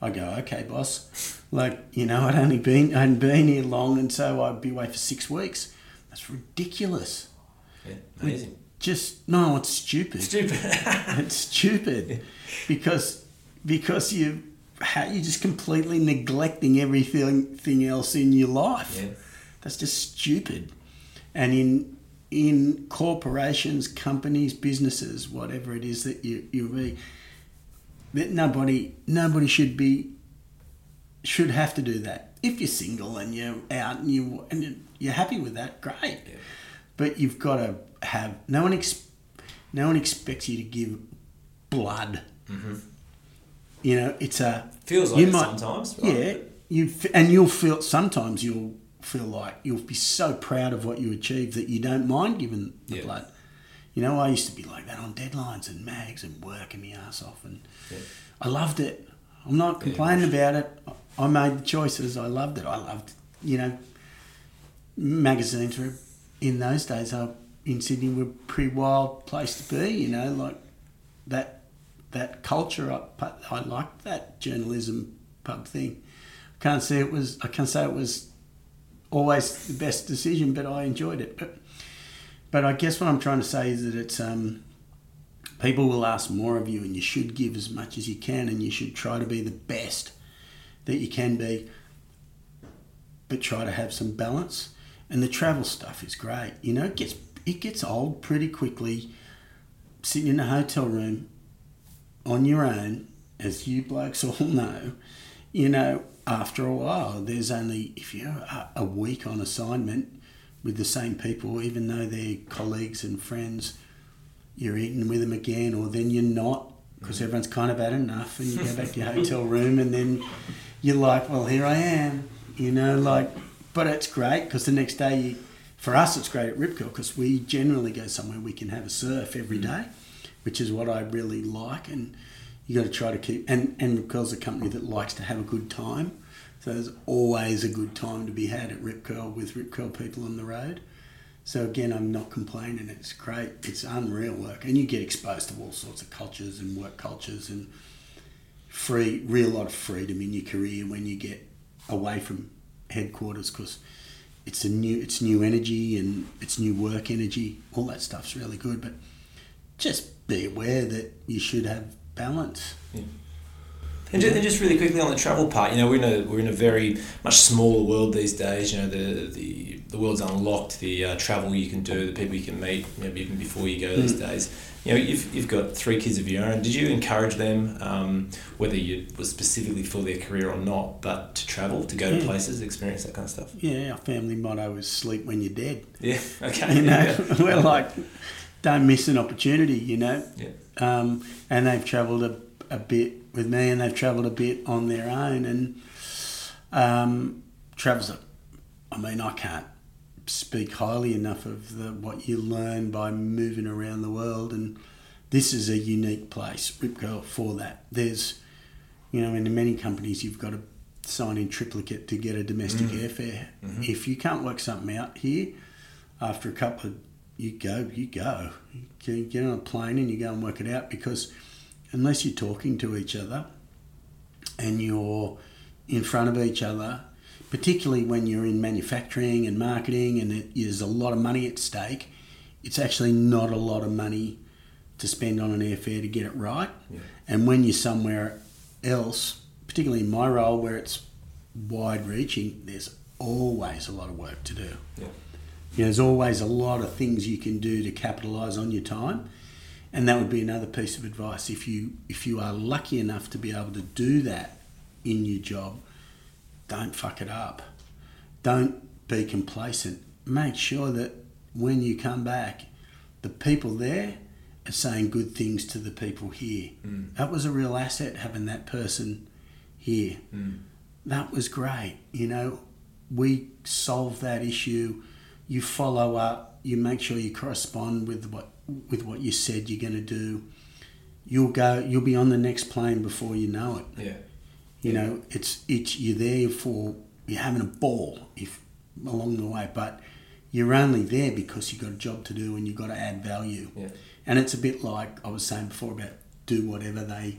I go, "Okay, boss." Like you know, I'd only been I hadn't been here long, and so I'd be away for six weeks. That's ridiculous. Yeah, amazing. Just no, it's stupid Stupid. it's stupid because because you you're just completely neglecting everything thing else in your life. Yeah. That's just stupid. And in in corporations, companies, businesses, whatever it is that you you be, that nobody nobody should be should have to do that. If you're single and you're out and you and you're- happy with that, great. Yeah. But you've got to have no one. Ex, no one expects you to give blood. Mm-hmm. You know, it's a. Feels like you might- sometimes, right? Yeah, you and you'll feel sometimes you'll feel like you'll be so proud of what you achieve that you don't mind giving the Yeah. blood. You know, I used to be like that on deadlines and mags and working my ass off, and yeah. I loved it. I'm not complaining yeah, about it. I made the choices. I loved it. I loved, you know, magazines were in those days. I in Sydney were a pretty wild place to be. You know, like that that culture. I, I liked that journalism pub thing. I can't say it was. I can't say it was always the best decision, but I enjoyed it. But but I guess what I'm trying to say is that it's um, people will ask more of you, and you should give as much as you can, and you should try to be the best that you can be, but try to have some balance. And the travel stuff is great. You know, it gets it gets old pretty quickly. Sitting in a hotel room on your own, as you blokes all know, you know, after a while, there's only if you're a week on assignment with the same people, even though they're colleagues and friends, you're eating with them again, or then you're not because mm. everyone's kind of had enough, and you go back to your hotel room, and then you're like, well, here I am, you know, like, but it's great because the next day, you, for us, it's great at Rip Curl because we generally go somewhere we can have a surf every mm. day, which is what I really like, and you got to try to keep, and, and Rip Curl's a company that likes to have a good time. So there's always a good time to be had at Rip Curl with Rip Curl people on the road. So again, I'm not complaining. It's great. It's unreal work, and you get exposed to all sorts of cultures and work cultures and free, real lot of freedom in your career when you get away from headquarters because it's a new, it's new energy and it's new work energy. All that stuff's really good, but just be aware that you should have balance. Yeah. And just, and just, really quickly on the travel part, you know, we're in a we're in a very much smaller world these days. You know, the the, the world's unlocked. The uh, travel you can do, the people you can meet, you know, even before you go these mm. days. You know, you've, you've got three kids of your own. Did you encourage them, um, whether you was specifically for their career or not, but to travel, to go yeah. to places, experience that kind of stuff? Yeah, our family motto is "sleep when you're dead." Yeah. Okay. You know, yeah. we're like, don't miss an opportunity. You know. Yeah. Um, and they've travelled a, a bit with me, and they've travelled a bit on their own. And um, travels, I mean, I can't speak highly enough of the, what you learn by moving around the world, and this is a unique place, Rip Curl, for that. There's, you know, in many companies, you've got to sign in triplicate to get a domestic mm. airfare. Mm-hmm. If you can't work something out here, after a couple of you go, you go. You get on a plane and you go and work it out because unless you're talking to each other and you're in front of each other, particularly when you're in manufacturing and marketing and it, there's a lot of money at stake, it's actually not a lot of money to spend on an airfare to get it right. Yeah. And when you're somewhere else, particularly in my role where it's wide reaching, there's always a lot of work to do. Yeah. You know, there's always a lot of things you can do to capitalise on your time. And that would be another piece of advice. If you if you are lucky enough to be able to do that in your job don't fuck it up. Don't be complacent. Make sure that when you come back the people there are saying good things to the people here. Mm. that was a real asset having that person here. Mm. that was great. You know we solved that issue you follow up you make sure you correspond with what with what you said you're going to do, you'll go. You'll be on the next plane before you know it. Yeah. You yeah. know, it's it's you're there for you're having a ball if along the way, but you're only there because you've got a job to do and you've got to add value. Yeah. And it's a bit like I was saying before about do whatever they.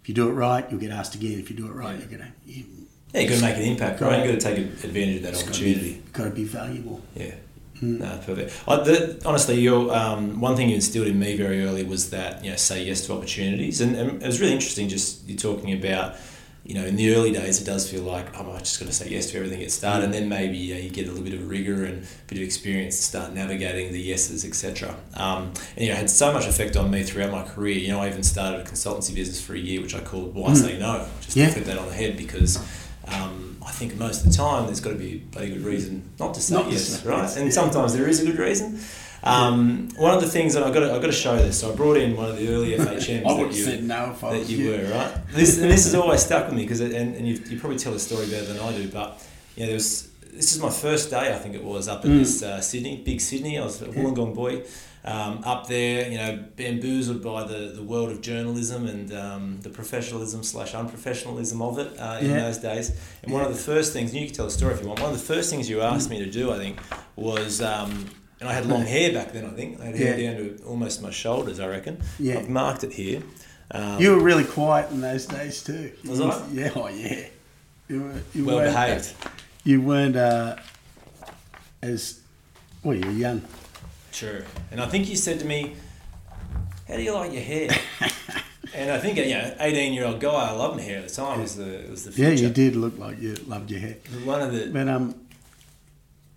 If you do it right, you'll get asked again. If you do it right, yeah. you're gonna. You, yeah, you've got to make an impact, right? You've got to take advantage of that opportunity. Got to, be, got to be valuable. Yeah. Mm. No, perfect. I, the, honestly, your um, one thing you instilled in me very early was that you know say yes to opportunities, and, and it was really interesting. Just you talking about, you know, in the early days, it does feel like oh, I'm just going to say yes to everything at start, and then maybe you, you, get a little bit of rigor and a bit of experience to start navigating the yeses, etc. Um, and you know, it had so much effect on me throughout my career. You know, I even started a consultancy business for a year, which I called Why mm. Say No, just yeah. to flip that on the head because. Um, I think most of the time there's got to be a bloody good reason not to say not yes, right? Yes. And yeah. sometimes there is a good reason. Um, one of the things that I got to, I got to show this. So I brought in one of the early FHMs I that you no that you, were right. This and this has always stuck with me because and, and you you probably tell the story better than I do. But you know, there was this is my first day I think it was up in mm. this uh, Sydney, big Sydney. I was a Wollongong boy. Um, up there, you know, bamboozled by the, the world of journalism and um, the professionalism slash unprofessionalism of it uh, in Yeah. those days. And one of the first things, and you can tell a story if you want, one of the first things you asked me to do, I think, was, um, and I had long hair back then, I think. I had hair Yeah. down to almost my shoulders, I reckon. Yeah. I've marked it here. Um, You were really quiet in those days too. Was I? Yeah, oh yeah. You were you well weren't- behaved. You weren't uh, as well. You were young. True. And I think you said to me, "How do you like your hair?" and I think, you know, eighteen-year-old guy, I loved my hair at the time. It was the it was the Yeah, you did look like you loved your hair. One of the But um,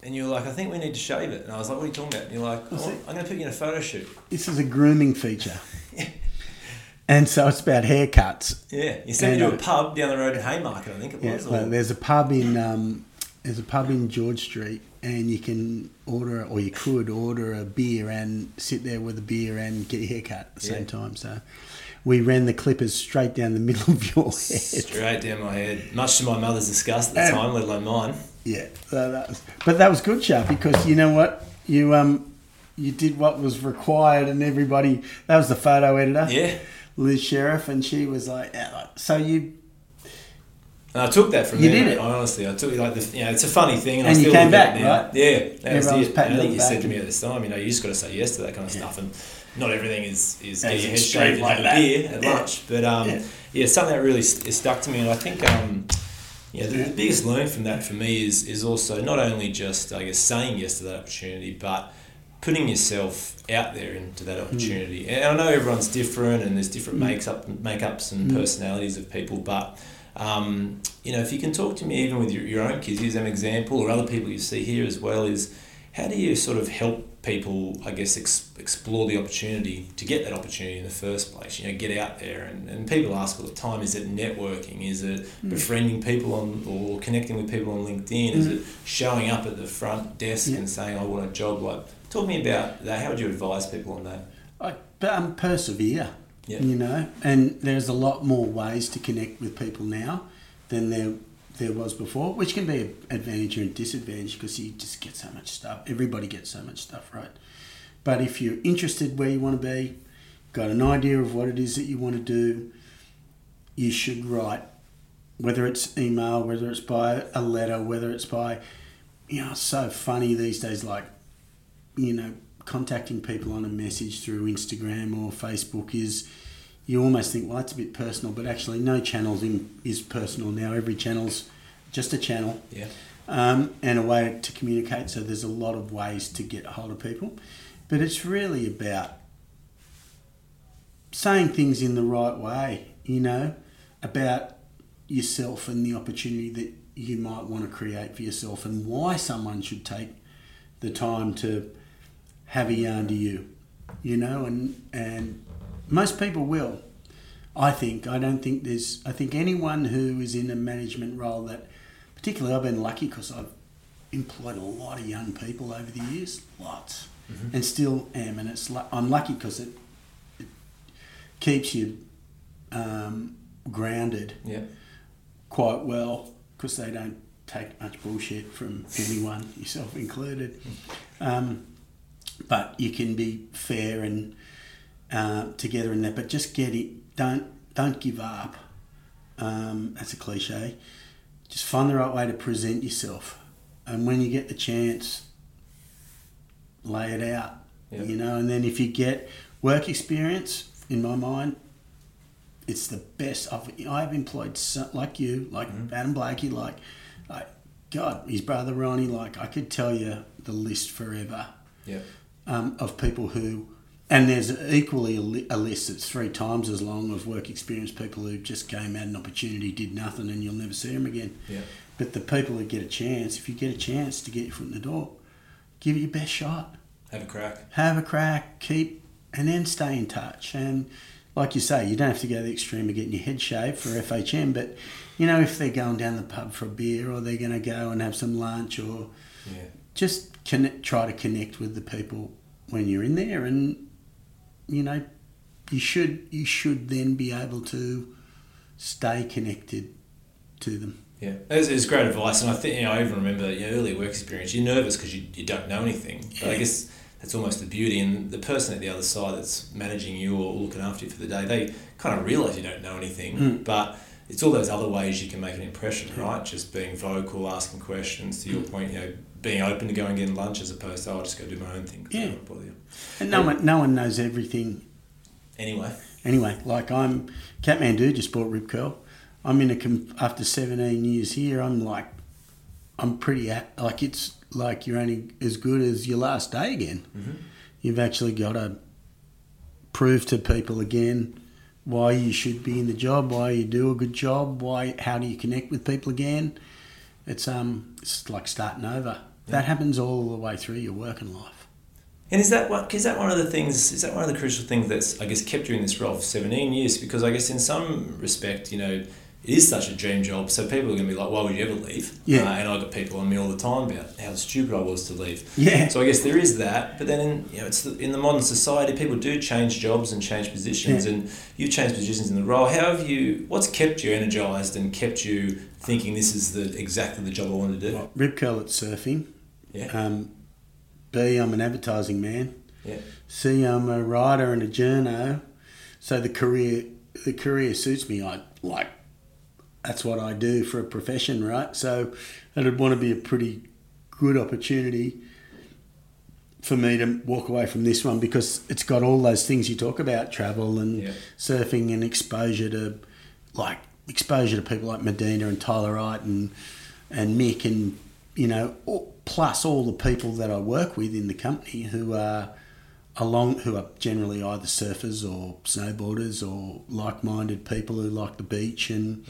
and you were like, "I think we need to shave it." And I was like, "What are you talking about?" And you're like, oh, "I'm going to put you in a photo shoot." this is a grooming feature, and so it's about haircuts. Yeah, you sent me to a uh, pub down the road in Haymarket, I think it Yeah, was. well, or- there's a pub in um, there's a pub in George Street, and you can order or you could order a beer and sit there with a beer and get your hair cut at the Yeah. same time. So we ran the clippers straight down the middle of your head. Straight down my head, much to my mother's disgust at the And- time, let alone mine. Yeah, so that was, but that was good, Sharp, because you know what you um you did what was required, and everybody that was the photo editor, Yeah, Liz Sheriff, and she was like, yeah, like, so you and I took that from You there. did it. honestly. I took it like the, you know, it's a funny thing, and, I And you still came look back, now. right? Yeah, that was was it. And I think you you said to me at this time, you know, you just got to say yes to that kind of stuff, and not everything is is get your head shaved like have that. a beer at Yeah. lunch. But um, Yeah. yeah. something that really st- stuck to me, and I think um, yeah, the, the biggest learn from that for me is is also not only just I guess saying yes to that opportunity, but putting yourself out there into that opportunity. And I know everyone's different, and there's different makes up makeups and personalities of people, but um, you know, if you can talk to me even with your, your own kids, use them example, or other people you see here as well, is how do you sort of help people, I guess, ex- explore the opportunity to get that opportunity in the first place? You know, get out there, and, and people ask all the time: Is it networking? Is it befriending people on or connecting with people on LinkedIn? Is it showing up at the front desk Yeah. and saying, "I want a job"? Like, talk to me about that. How would you advise people on that? I um, persevere. You know, and there's a lot more ways to connect with people now than there there was before, which can be an advantage or a disadvantage because you just get so much stuff. Everybody gets so much stuff, right? But if you're interested where you want to be, got an idea of what it is that you want to do, you should write, whether it's email, whether it's by a letter, whether it's by, you know, it's so funny these days, like, you know, contacting people on a message through Instagram or Facebook is, you almost think, well, that's a bit personal, but actually, no channel in, is personal now. Every channel's just a channel Yeah. um, and a way to communicate. So there's a lot of ways to get hold of people, but it's really about saying things in the right way. You know, about yourself and the opportunity that you might want to create for yourself, and why someone should take the time to have a yarn to you. You know, and and most people will. I think. I don't think there's. I think anyone who is in a management role that, particularly, I've been lucky because I've employed a lot of young people over the years, lots, and still am. And it's I'm lucky because it, it keeps you um, grounded Yeah. quite well because they don't take much bullshit from anyone, yourself included. Um, but you can be fair and uh, together in that. But just get it. Don't don't give up. Um, that's a cliche. Just find the right way to present yourself, and when you get the chance, lay it out. Yeah. You know, and then if you get work experience, in my mind, it's the best. I've I've employed so, like you, like Adam Blakey, like like God, his brother Ronnie. Like I could tell you the list forever Yeah. Um, of people who, and there's equally a, li- a list that's three times as long of work experience people who just came out an opportunity, did nothing, and you'll never see them again. Yeah. But the people who get a chance, if you get a chance to get your foot in the door, give it your best shot Have a crack. have a crack, keep, and then stay in touch. And like you say, you don't have to go to the extreme of getting your head shaved for FHM, but you know, if they're going down the pub for a beer or they're going to go and have some lunch or Yeah. just connect, try to connect with the people when you're in there, and you know, you should you should then be able to stay connected to them. Yeah, it's, it's great advice, and I think you know I even remember your early work experience. You're nervous because you, you don't know anything, but I guess that's almost the beauty. And the person at the other side that's managing you or looking after you for the day, they kind of realise you don't know anything, Mm. but it's all those other ways you can make an impression, right? Just being vocal, asking questions. To your Mm. point, you know, being open to going and getting lunch as opposed to oh, I'll just go do my own thing. Yeah. bother you. And no one, no one knows everything Anyway, anyway. Like I'm, Kathmandu just bought Rip Curl. I'm in a after 17 years here. I'm like, I'm pretty at, like it's like you're only as good as your last day again. You've actually got to prove to people again why you should be in the job, why you do a good job, why how do you connect with people again. It's um, it's like starting over. That happens all the way through your working life. And is that what? Is that one of the things? Is that one of the crucial things that's I guess kept you in this role for seventeen years? Because I guess in some respect, you know, it is such a dream job. So people are going to be like, "Why would you ever leave?" Yeah. Uh, and I got people on me all the time about how stupid I was to leave. Yeah. So I guess there is that. But then, in, you know, it's the, in the modern society, people do change jobs and change positions, Yeah. and you've changed positions in the role. How have you? What's kept you energized and kept you thinking this is the exactly the job I want to do? Well, Rip Curl at surfing. Yeah. Um, B, I'm an advertising man. Yeah. C, I'm a writer and a journo. So the career, the career suits me. I like, that's what I do for a profession, right? So it'd want to be a pretty good opportunity for me to walk away from this one because it's got all those things you talk about, travel and Yeah. surfing and exposure to, like exposure to people like Medina and Tyler Wright and and Mick and you know all, plus all the people that I work with in the company who are along who are generally either surfers or snowboarders or like-minded people who like the beach and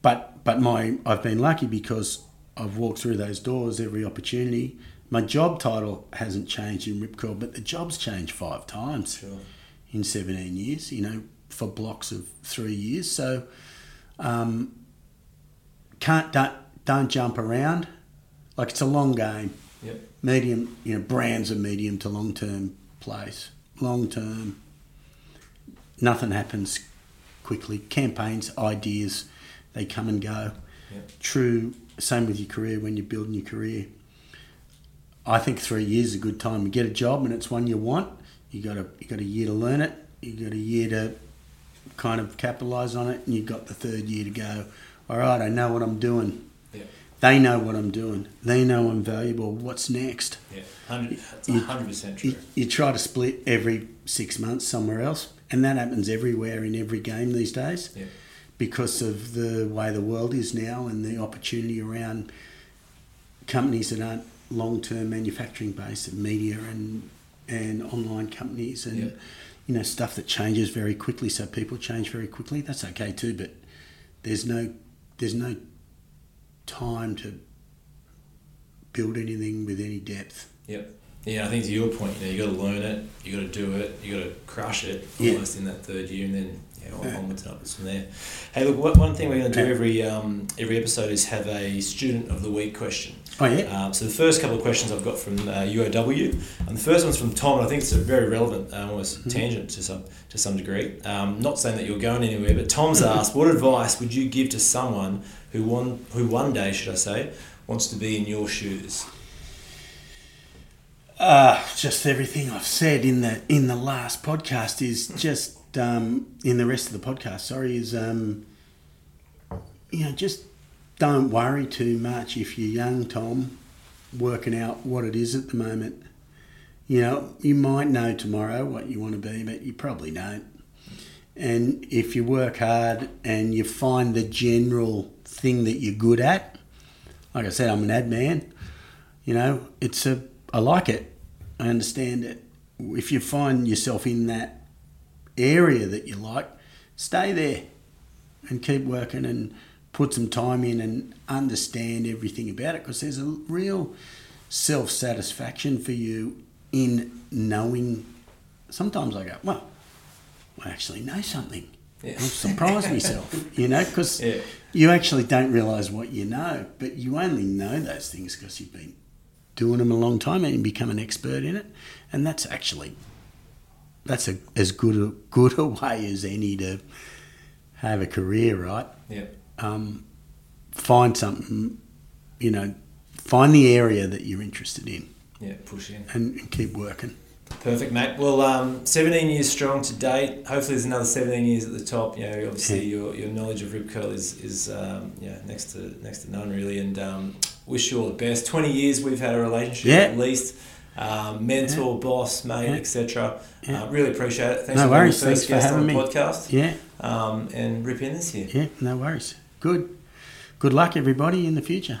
but but my I've been lucky because I've walked through those doors every opportunity. My job title hasn't changed in Rip Curl, but the job's changed five times Sure. in 17 years, you know, for blocks of three years. So um, can't don't, don't jump around. Like it's a long game. Yep. Medium, you know, brands are medium to long term plays. Long term, nothing happens quickly. Campaigns, ideas, they come and go. Yep. True. Same with your career when you're building your career. I think three years is a good time. You get a job and it's one you want. You got a you got a year to learn it. You got a year to kind of capitalise on it, and you've got the third year to go. All right, I know what I'm doing. Yeah. They know what I'm doing. They know I'm valuable. What's next? Yeah. Hundred. That's You- hundred percent true. You, you try to split every six months somewhere else, and that happens everywhere in every game these days Yeah. because of the way the world is now and the opportunity around companies that aren't long-term manufacturing based, media and and online companies and Yeah. you know stuff that changes very quickly. So people change very quickly. That's okay too, but there's no there's no time to build anything with any depth. Yep. Yeah, I think to your point, you know, you got to learn it, you got to do it, you got to crush it Yeah. almost in that third year, and then yeah, onwards and upwards from there. Hey, look, what, one thing we're going to do every um, every episode is have a student of the week question. Oh yeah. Um, so the first couple of questions I've got from uh, UOW, and the first one's from Tom, and I think it's a very relevant, um, almost Mm-hmm. tangent to some to some degree. Um, not saying that you're going anywhere, but Tom's asked, what advice would you give to someone who one who one day, should I say, wants to be in your shoes? Uh, just everything I've said in the in the last podcast is just um, in the rest of the podcast. Sorry, is um, you know just don't worry too much if you're young, Tom, working out what it is at the moment. You know, you might know tomorrow what you want to be, but you probably don't. And if you work hard and you find the general thing that you're good at, like I said, I'm an ad man. You know, it's a I like it. I understand it. If you find yourself in that area that you like, stay there and keep working and put some time in and understand everything about it because there's a real self satisfaction for you in knowing. Sometimes I go, well, I actually know something. Yeah. I'll surprise myself, you know, because Yeah. you actually don't realise what you know, but you only know those things because you've been doing them a long time and you become an expert in it, and that's actually that's a, as good a good a way as any to have a career, right? Yeah. Um, find something, you know, find the area that you're interested in, Yeah, push in. and, and keep working. Perfect, mate. Well, um, 17 years strong to date. Hopefully, there's another 17 years at the top. You know, obviously, Yeah. your, your knowledge of Rip Curl is is um, yeah next to next to none really. And um, wish you all the best. 20 years we've had a relationship Yeah. at least. Um, mentor, boss, mate, Yeah. etc. Yeah. Uh, really appreciate it. Thanks No for being worries. the first Thanks for guest on the having me. podcast. Yeah, Um, and rip in this year. yeah, no worries. Good. Good luck, everybody, in the future.